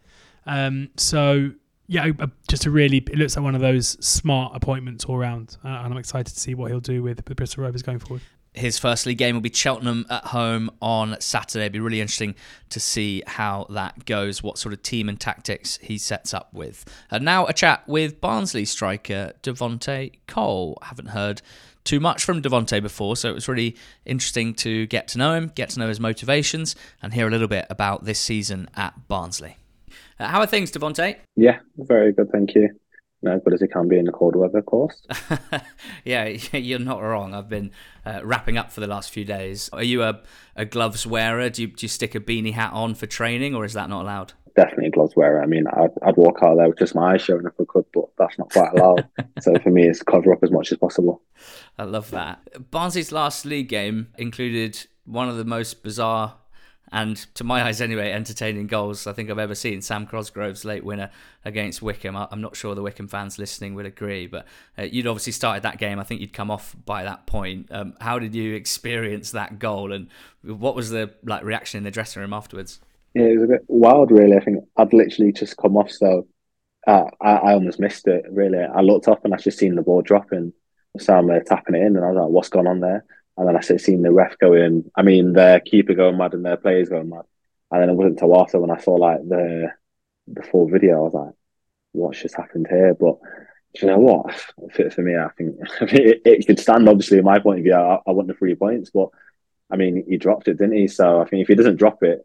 Um, so yeah, just a really it looks like one of those smart appointments all round, uh, and I'm excited to see what he'll do with, with Bristol Rovers going forward his first league game will be Cheltenham at home on Saturday. It'll be really interesting to see how that goes, what sort of team and tactics he sets up with. And now a chat with Barnsley striker Devante Cole. I haven't heard too much from Devante before, so it was really interesting to get to know him, get to know his motivations, and hear a little bit about this season at Barnsley. Uh, how are things, Devante? Yeah, very good, thank you as good as it can be in the cold weather, of course. yeah, you're not wrong. I've been uh, wrapping up for the last few days. Are you a, a gloves wearer? Do you, do you stick a beanie hat on for training, or is that not allowed? Definitely a gloves wearer. I mean, I'd, I'd walk out there with just my eyes showing if I could, but that's not quite allowed. so for me, it's cover up as much as possible. I love that. Barnsley's last league game included one of the most bizarre and to my eyes anyway, entertaining goals I think I've ever seen. Sam Cosgrove's late winner against Wycombe. I'm not sure the Wycombe fans listening would agree, but uh, you'd obviously started that game. I think you'd come off by that point. Um, how did you experience that goal, and what was the like reaction in the dressing room afterwards? Yeah, it was a bit wild, really. I think I'd literally just come off, so uh, I, I almost missed it. Really, I looked up and I just seen the ball dropping. Sam uh, tapping it in, and I was like, "What's going on there?" And then I seeing the ref go in. I mean, their keeper going mad and their players going mad. And then it wasn't until after when I saw like the the full video, I was like, "What's just happened here?" But do you know what? For, for me, I think it, it, could stand. Obviously, in my point of view, I, I want the three points, but I mean, he dropped it, didn't he? So I think if he doesn't drop it,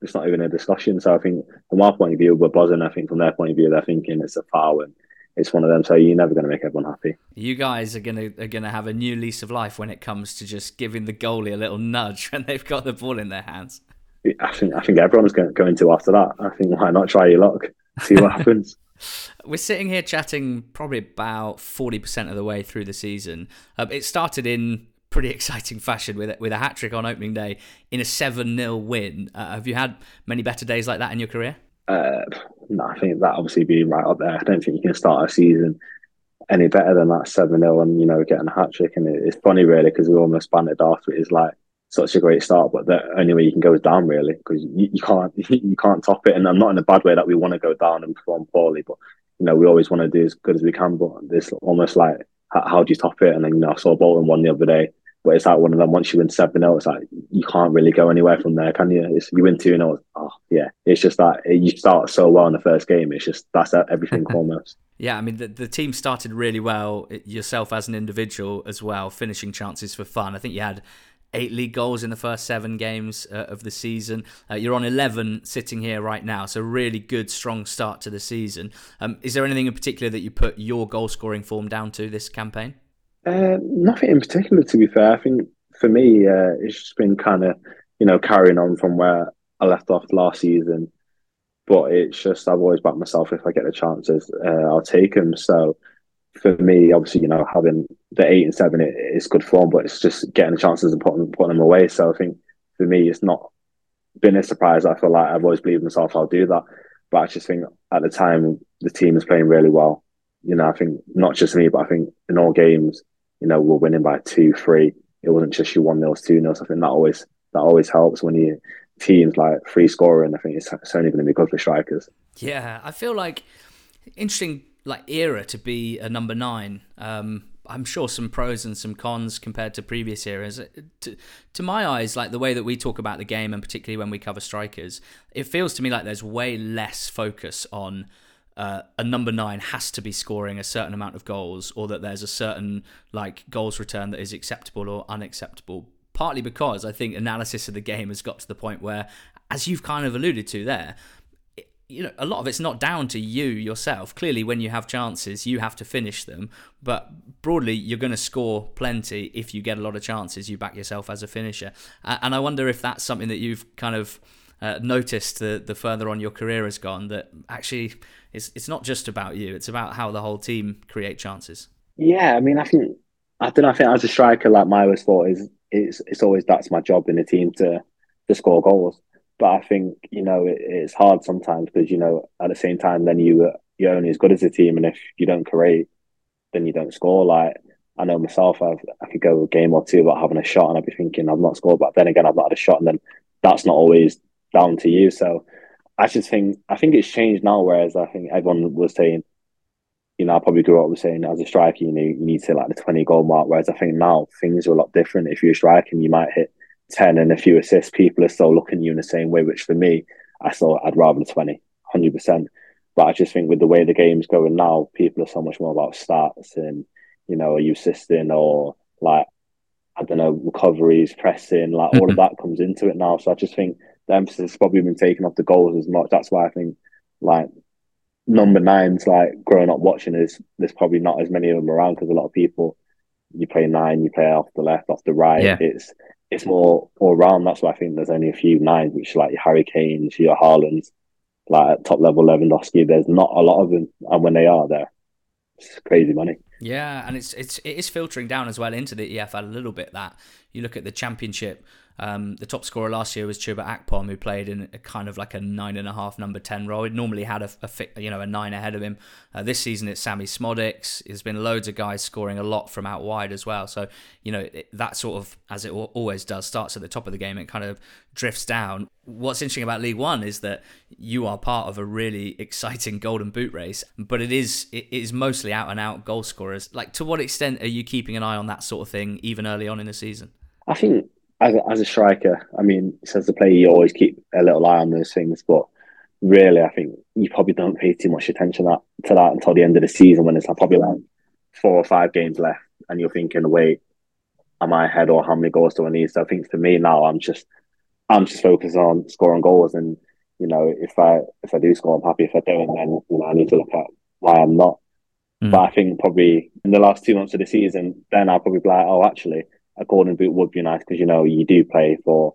it's not even a discussion. So I think from our point of view, we're buzzing. I think from their point of view, they're thinking it's a foul and it's one of them. So you're never going to make everyone happy. You guys are gonna are gonna have a new lease of life when it comes to just giving the goalie a little nudge when they've got the ball in their hands. I think I think everyone's going, going to go into after that. I think why not try your luck, see what happens. We're sitting here chatting probably about forty percent of the way through the season. Um, it started in pretty exciting fashion with with a hat trick on opening day in a seven 0 win. Uh, have you had many better days like that in your career? Uh, no, I think that obviously being right up there. I don't think you can start a season any better than that 7 0 and, you know, getting a hat trick. And it's funny, really, because we almost banded after it is like such a great start, but the only way you can go is down, really, because you, you can't you can't top it. And I'm not in a bad way that we want to go down and perform poorly, but, you know, we always want to do as good as we can. But it's almost like, how, how do you top it? And then, you know, I saw Bolton one the other day but it's like one of them. Once you win seven 0 it's like you can't really go anywhere from there, can you? It's, you win two 0 Oh yeah, it's just that you start so well in the first game. It's just that's everything almost. Yeah, I mean the the team started really well. Yourself as an individual as well, finishing chances for fun. I think you had eight league goals in the first seven games uh, of the season. Uh, you're on 11 sitting here right now, so really good, strong start to the season. Um, is there anything in particular that you put your goal scoring form down to this campaign? Uh, nothing in particular, to be fair. I think for me, uh, it's just been kind of, you know, carrying on from where I left off last season. But it's just I've always backed myself. If I get the chances, uh, I'll take them. So for me, obviously, you know, having the eight and seven it, it's good form, but it's just getting the chances and putting putting them away. So I think for me, it's not been a surprise. I feel like I've always believed myself. I'll do that. But I just think at the time the team is playing really well. You know, I think not just me, but I think in all games you know, we're winning by two, three. It wasn't just you one nil, two nils. I think that always that always helps when you teams like free scoring. I think it's, it's only going to be good for strikers. Yeah, I feel like interesting like era to be a number nine. Um, I'm sure some pros and some cons compared to previous eras. To, to my eyes, like the way that we talk about the game, and particularly when we cover strikers, it feels to me like there's way less focus on uh, a number nine has to be scoring a certain amount of goals, or that there's a certain like goals return that is acceptable or unacceptable. Partly because I think analysis of the game has got to the point where, as you've kind of alluded to there, you know, a lot of it's not down to you yourself. Clearly, when you have chances, you have to finish them. But broadly, you're going to score plenty if you get a lot of chances. You back yourself as a finisher, and I wonder if that's something that you've kind of uh, noticed the the further on your career has gone. That actually it's it's not just about you. It's about how the whole team create chances. Yeah, I mean, I think I don't know. I think as a striker, like my always thought is it's it's always that's my job in the team to to score goals. But I think you know it, it's hard sometimes because you know at the same time then you you're only as good as a team, and if you don't create, then you don't score. Like I know myself, I've, I could go a game or two without having a shot, and I'd be thinking I've not scored, but then again I've not had a shot, and then that's not always down to you. So I just think I think it's changed now. Whereas I think everyone was saying, you know, I probably grew up with saying as a striker, you know, you need to like the twenty goal mark. Whereas I think now things are a lot different. If you're striking, you might hit ten and a few assists. People are still looking at you in the same way. Which for me, I still I'd rather the 20, 100 percent. But I just think with the way the game's going now, people are so much more about stats and you know, are you assisting or like I don't know, recoveries, pressing, like all of mm-hmm. that comes into it now. So I just think the emphasis has probably been taken off the goals as much. That's why I think like number nines, like growing up watching is there's probably not as many of them around because a lot of people you play nine, you play off the left, off the right. Yeah. It's it's more all around. That's why I think there's only a few nines, which like your Harry Kane's, your Haalands, like at top level Lewandowski. There's not a lot of them, and when they are there, it's crazy money. Yeah, and it's it's it is filtering down as well into the EFL a little bit. That you look at the Championship, um, the top scorer last year was Chuba Akpom, who played in a kind of like a nine and a half, number ten role. He normally had a, a you know a nine ahead of him. Uh, this season it's Sammie Szmodics. There's been loads of guys scoring a lot from out wide as well. So you know it, that sort of as it always does starts at the top of the game. It kind of drifts down. What's interesting about League One is that you are part of a really exciting Golden Boot race, but it is it is mostly out and out goal scorers. Like to what extent are you keeping an eye on that sort of thing even early on in the season? I think as a, as a striker, I mean, as a player, you always keep a little eye on those things. But really, I think you probably don't pay too much attention that, to that until the end of the season when it's like probably like four or five games left, and you're thinking, wait, am I ahead or how many goals do I need? So I think for me now, I'm just I'm just focused on scoring goals, and you know, if I if I do score, I'm happy. If I don't, then you know, I need to look at why I'm not. Mm. But I think probably in the last two months of the season, then I'll probably be like, oh, actually, a golden boot would be nice because you know you do play for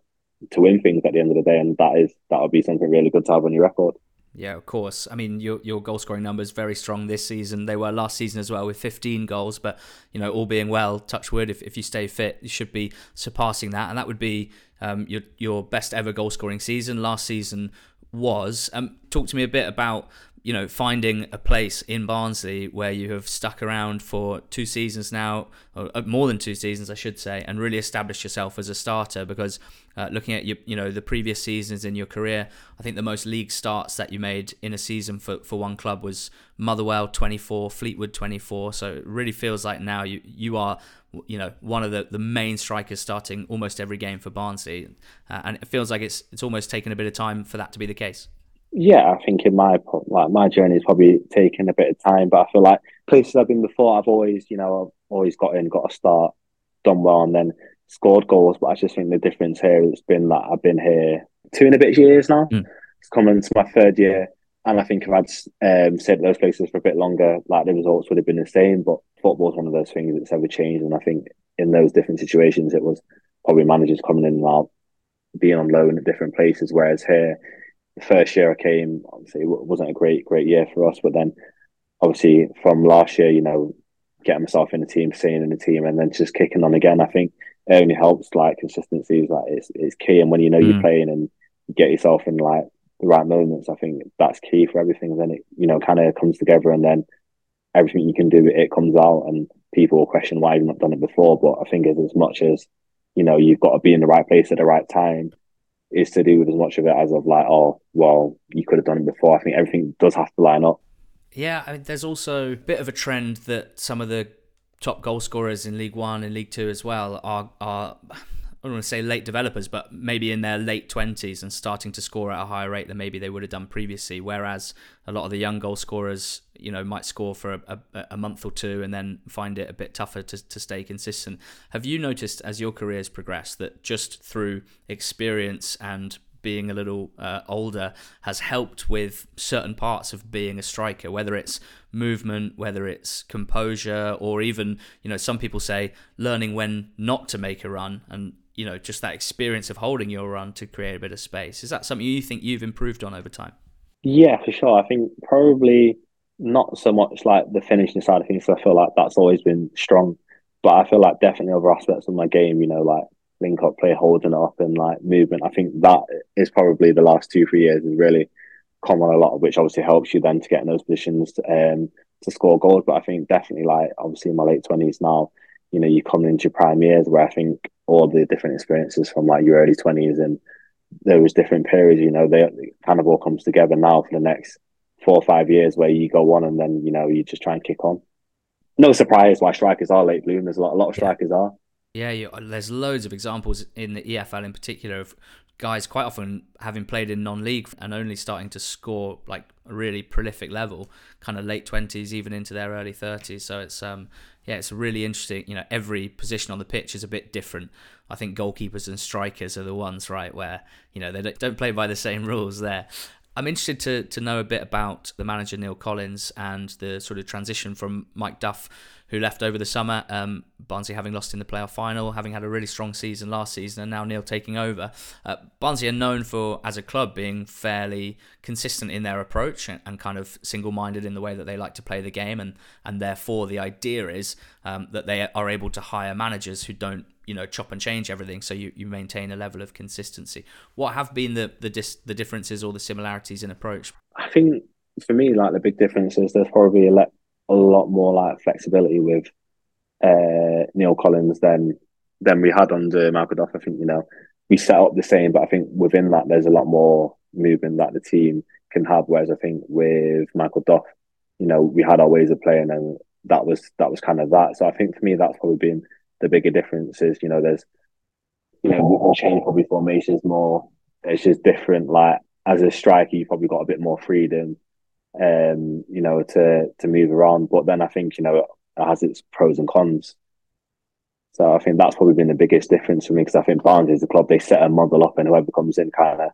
to win things at the end of the day, and that is that would be something really good to have on your record. Yeah, of course. I mean, your your goal scoring numbers very strong this season. They were last season as well with 15 goals. But you know, all being well, touch wood, if, if you stay fit, you should be surpassing that, and that would be um, your your best ever goal scoring season. Last season was. Um, talk to me a bit about you know, finding a place in Barnsley where you have stuck around for two seasons now, or uh, more than two seasons, I should say, and really established yourself as a starter. Because uh, looking at your, you know, the previous seasons in your career, I think the most league starts that you made in a season for, for one club was Motherwell 24, Fleetwood 24. So it really feels like now you you are, you know, one of the, the main strikers starting almost every game for Barnsley, uh, and it feels like it's it's almost taken a bit of time for that to be the case. Yeah, I think in my like my journey has probably taken a bit of time, but I feel like places I've been before, I've always, you know, I've always got in, got a start, done well, and then scored goals. But I just think the difference here has been that I've been here two and a bit years now. Mm. It's coming to my third year, and I think if I'd um, stayed at those places for a bit longer, like the results would have been the same. But football's one of those things that's ever changed, and I think in those different situations, it was probably managers coming in and out, being on loan at different places. Whereas here, the first year I came, obviously, it wasn't a great, great year for us. But then, obviously, from last year, you know, getting myself in the team, staying in the team, and then just kicking on again, I think it only helps. Like consistency is like it's, it's key, and when you know mm. you're playing and you get yourself in like the right moments, I think that's key for everything. Then it, you know, kind of comes together, and then everything you can do, it comes out, and people will question why you've not done it before. But I think it's as much as you know, you've got to be in the right place at the right time is to do with as much of it as of like, oh, well, you could have done it before. I think everything does have to line up. Yeah, I mean, there's also a bit of a trend that some of the top goal scorers in League One and League Two as well are are I don't want to say late developers, but maybe in their late twenties and starting to score at a higher rate than maybe they would have done previously. Whereas a lot of the young goal scorers, you know, might score for a, a, a month or two and then find it a bit tougher to, to stay consistent. Have you noticed as your career has progressed that just through experience and being a little uh, older has helped with certain parts of being a striker, whether it's movement, whether it's composure, or even, you know, some people say learning when not to make a run and, you know, just that experience of holding your run to create a bit of space. Is that something you think you've improved on over time? Yeah, for sure. I think probably not so much like the finishing side of things. I feel like that's always been strong, but I feel like definitely other aspects of my game, you know, like link up play, holding up, and like movement. I think that is probably the last two three years has really come on a lot, which obviously helps you then to get in those positions to, um, to score goals. But I think definitely like obviously in my late twenties now, you know, you're coming into your prime years where I think all the different experiences from like your early twenties and those different periods, you know, they, they kind of all comes together now for the next four or five years where you go on and then you know you just try and kick on. No surprise why strikers are late bloomers. A lot, a lot of strikers are. Yeah, you, there's loads of examples in the EFL in particular of guys quite often having played in non-league and only starting to score like a really prolific level, kind of late twenties, even into their early thirties. So it's um yeah, it's really interesting. You know, every position on the pitch is a bit different. I think goalkeepers and strikers are the ones right where you know they don't play by the same rules there. I'm interested to to know a bit about the manager Neil Collins and the sort of transition from Mike Duff, who left over the summer. Um, Barnsley having lost in the playoff final, having had a really strong season last season, and now Neil taking over. Uh, Barnsley are known for, as a club, being fairly consistent in their approach and, and kind of single-minded in the way that they like to play the game, and and therefore the idea is um, that they are able to hire managers who don't you know chop and change everything so you, you maintain a level of consistency what have been the the, dis- the differences or the similarities in approach i think for me like the big difference is there's probably a, le- a lot more like flexibility with uh, neil collins than than we had under michael duff i think you know we set up the same but i think within that there's a lot more movement that the team can have whereas i think with michael duff you know we had our ways of playing and that was that was kind of that so i think for me that's probably been the bigger difference is, you know, there's, you know, we can change probably formations more. It's just different. Like as a striker, you've probably got a bit more freedom, um, you know, to to move around. But then I think you know it has its pros and cons. So I think that's probably been the biggest difference for me because I think Barnes is the club they set a model up and whoever comes in kind of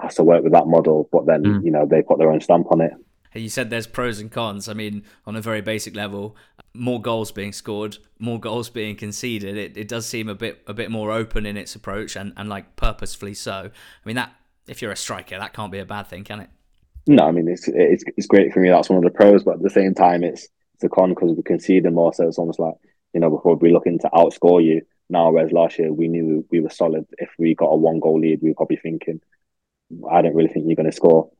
has to work with that model. But then mm. you know they put their own stamp on it. You said there's pros and cons. I mean, on a very basic level, more goals being scored, more goals being conceded. It, it does seem a bit a bit more open in its approach and, and like purposefully so. I mean that if you're a striker, that can't be a bad thing, can it? No, I mean it's it's it's great for me. That's one of the pros, but at the same time, it's it's a con because we concede them more. So it's almost like you know before we looking to outscore you now. Whereas last year we knew we were solid. If we got a one goal lead, we were probably thinking, I don't really think you're going to score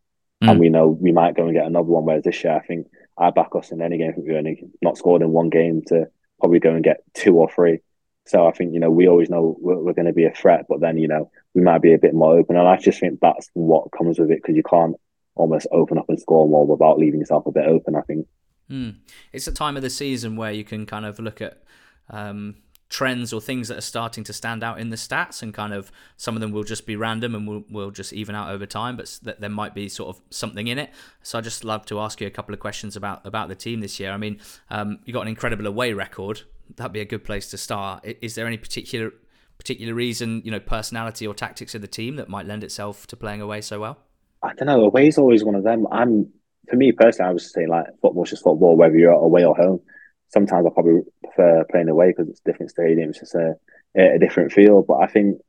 mm. and we know we might go and get another one. Whereas this year, I think I back us in any game. we only not scored in one game to probably go and get two or three. So I think you know we always know we're, we're going to be a threat, but then you know we might be a bit more open, and I just think that's what comes with it because you can't almost open up and score more without leaving yourself a bit open. I think. Mm. It's a time of the season where you can kind of look at um, trends or things that are starting to stand out in the stats and kind of some of them will just be random and will will just even out over time but that there might be sort of something in it so i just love to ask you a couple of questions about about the team this year i mean um, you got an incredible away record that'd be a good place to start is there any particular particular reason you know personality or tactics of the team that might lend itself to playing away so well i don't know away is always one of them i'm for me personally i was saying like football's just football whether you're away or home sometimes I probably prefer playing away because it's different stadiums, it's a, a different feel. But I think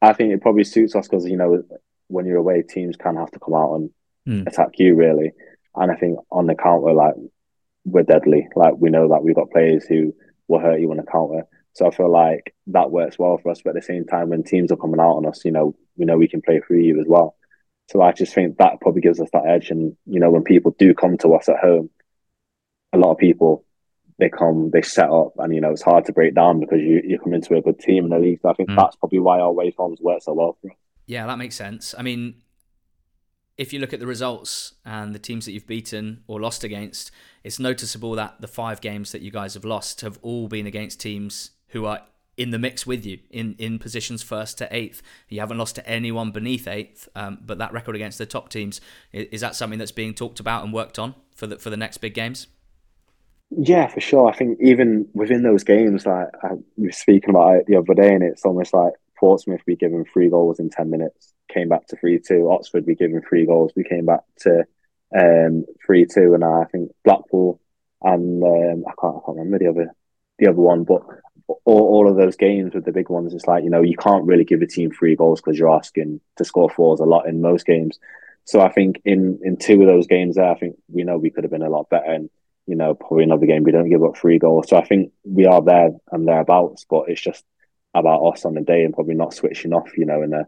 I think it probably suits us because you know when you're away, teams can have to come out and mm. attack you really. And I think on the counter, like we're deadly. Like we know that we've got players who will hurt you on the counter. So I feel like that works well for us. But at the same time, when teams are coming out on us, you know, we know we can play through you as well. So I just think that probably gives us that edge. And you know, when people do come to us at home, a lot of people they come, they set up, and you know it's hard to break down because you you come into a good team in the league. So I think mm. that's probably why our away forms work so well. Yeah, that makes sense. I mean, if you look at the results and the teams that you've beaten or lost against, it's noticeable that the five games that you guys have lost have all been against teams who are in the mix with you in, in positions first to eighth. You haven't lost to anyone beneath eighth, um, but that record against the top teams is, that something that's being talked about and worked on for the for the next big games? Yeah, for sure. I think even within those games, like I, were speaking about it the other day, and it's almost like Portsmouth, we given three goals in 10 minutes, came back to 3 2. Oxford, we given three goals, we came back to um, 3 2. And I think Blackpool and um, I, can't, I can't remember the other the other one, but all, all of those games with the big ones, it's like, you know, you can't really give a team three goals because you're asking to score fours a lot in most games. So I think in, in two of those games there, I think we know we could have been a lot better. And you know, probably another game we don't give up three goals. So I think we are there and thereabouts, but it's just about us on the day and probably not switching off. You know, in the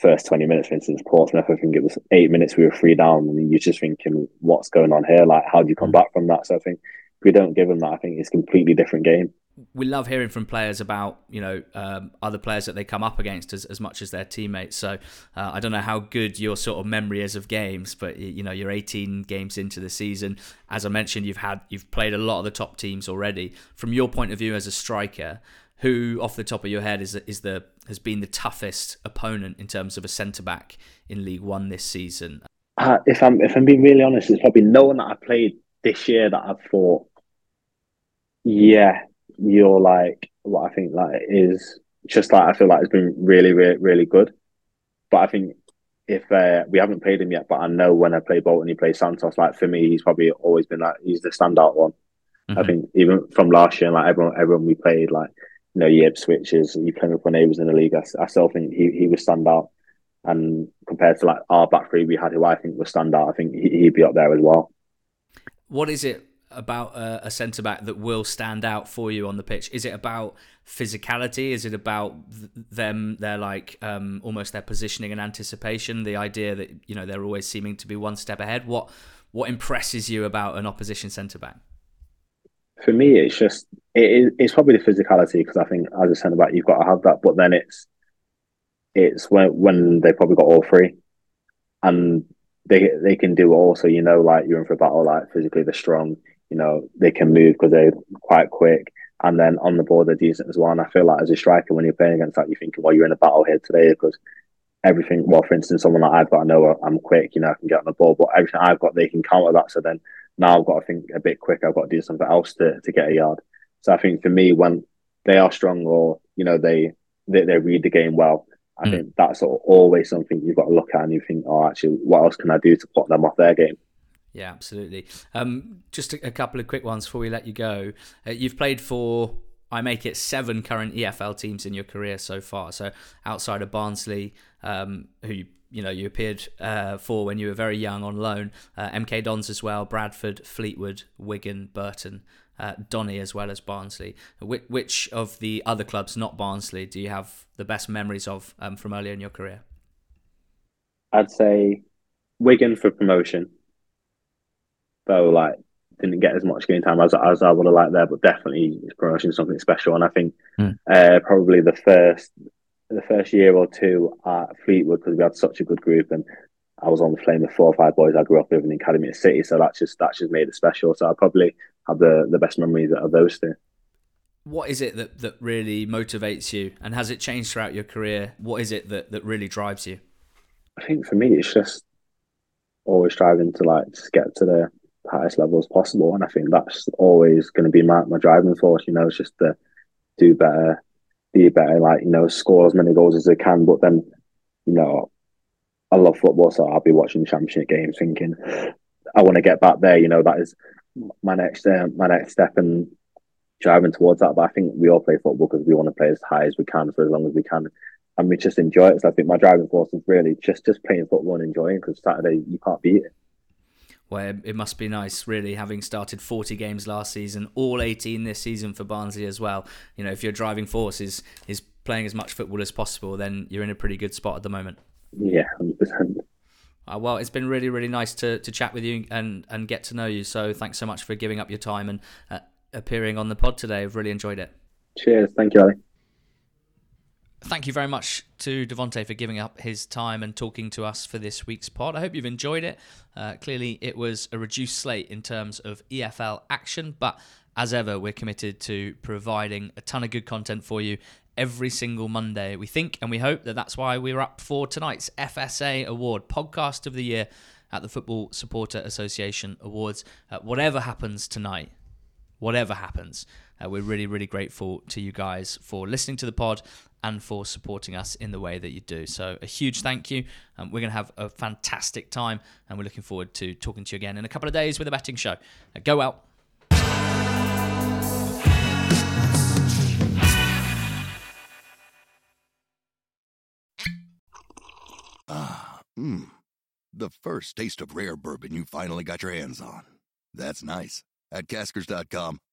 first twenty minutes, for instance, Portsmouth. I think it was eight minutes we were three down, and you're just thinking, what's going on here? Like, how do you come mm. back from that? So I think if we don't give them that, I think it's a completely different game we love hearing from players about you know um, other players that they come up against as, as much as their teammates. So uh, I don't know how good your sort of memory is of games, but you know you're 18 games into the season. As I mentioned, you've had you've played a lot of the top teams already. From your point of view as a striker, who off the top of your head is is the has been the toughest opponent in terms of a centre back in League One this season? Uh, if I'm if I'm being really honest, it's probably no one that I played this year that I've thought, yeah, you're like what I think like is just like I feel like it's been really, really, really good. But I think if uh, we haven't played him yet, but I know when I play Bolton, he plays Santos. Like for me, he's probably always been like he's the standout one. Mm-hmm. I think even from last year, like everyone, everyone we played, like you know, Ipswich's, you playing with when he was in the league. I, I, still think he he was standout. And compared to like our back three we had, who I think was standout, I think he, he'd be up there as well. What is it about a, a centre back that will stand out for you on the pitch? Is it about physicality? Is it about them? They're like um, almost their positioning and anticipation. The idea that you know they're always seeming to be one step ahead. What what impresses you about an opposition centre back? For me, it's just it, it's probably the physicality because I think as a centre back you've got to have that. But then it's it's when when they probably got all three, and they they can do all. So you know, like you're in for a battle. Like physically, they're strong you know, they can move because they're quite quick. And then on the board, they're decent as well. And I feel like as a striker, when you're playing against that, you're thinking, well, you're in a battle here today because everything, well, for instance, someone like I've got, I know I'm quick, you know, I can get on the ball, but everything I've got, they can counter that. So then now I've got to think a bit quicker. I've got to do something else to, to get a yard. So I think for me, when they are strong or, you know, they, they, they read the game well, I mm. think that's always something you've got to look at and you think, oh, actually, what else can I do to put them off their game? Yeah, absolutely. Um, just a, a, couple of quick ones before we let you go. Uh, you've played for, I make it seven current EFL teams in your career so far. So outside of Barnsley, um, who you, you know you appeared uh, for when you were very young on loan, uh, MK Dons as well, Bradford, Fleetwood, Wigan, Burton. Uh, Donny as well as Barnsley. Which, which, of the other clubs, not Barnsley, do you have the best memories of um, from earlier in your career? I'd say Wigan for promotion though like didn't get as much game time as, as I would have liked there, but definitely it's promotion something special. And I think mm. uh, probably the first the first year or two at Fleetwood because we had such a good group and I was on the flame with four or five boys I grew up with in the academy at City, so that's just that's just made it special. So I probably have the the best memories of those two. What is it that, that really motivates you, and has it changed throughout your career? What is it that, that really drives you? I think for me, it's just always striving to like just get to the highest level as possible. And I think that's always going to be my, my driving force, you know, it's just to do better, be better, like, you know, score as many goals as I can. But then, you know, I love football, so I'll be watching championship games thinking, I want to get back there. You know, that is my next uh, my next step and driving towards that. But I think we all play football because we want to play as high as we can for as long as we can, and we just enjoy it. So I think my driving force is really just just playing football and enjoying. Because Saturday you can't beat it where it must be nice, really, having started 40 games last season, all 18 this season for Barnsley as well. You know, if your driving force is, is playing as much football as possible, then you're in a pretty good spot at the moment. Yeah, 100%. Uh, well, it's been really, really nice to, to chat with you and, and get to know you. So thanks so much for giving up your time and uh, appearing on the pod today. I've really enjoyed it. Cheers. Thank you, Ali thank you very much to Devante for giving up his time and talking to us for this week's pod. I hope you've enjoyed it. Uh, clearly, it was a reduced slate in terms of EFL action, but as ever, we're committed to providing a ton of good content for you every single Monday. We think and we hope that that's why we're up for tonight's FSA Award, Podcast of the Year at the Football Supporter Association Awards. Uh, whatever happens tonight, whatever happens, uh, we're really, really grateful to you guys for listening to the pod and for supporting us in the way that you do. So, a huge thank you. Um, we're going to have a fantastic time, and we're looking forward to talking to you again in a couple of days with a betting show. Uh, go out. Ah, mmm. The first taste of rare bourbon you finally got your hands on. That's nice. At caskers.com,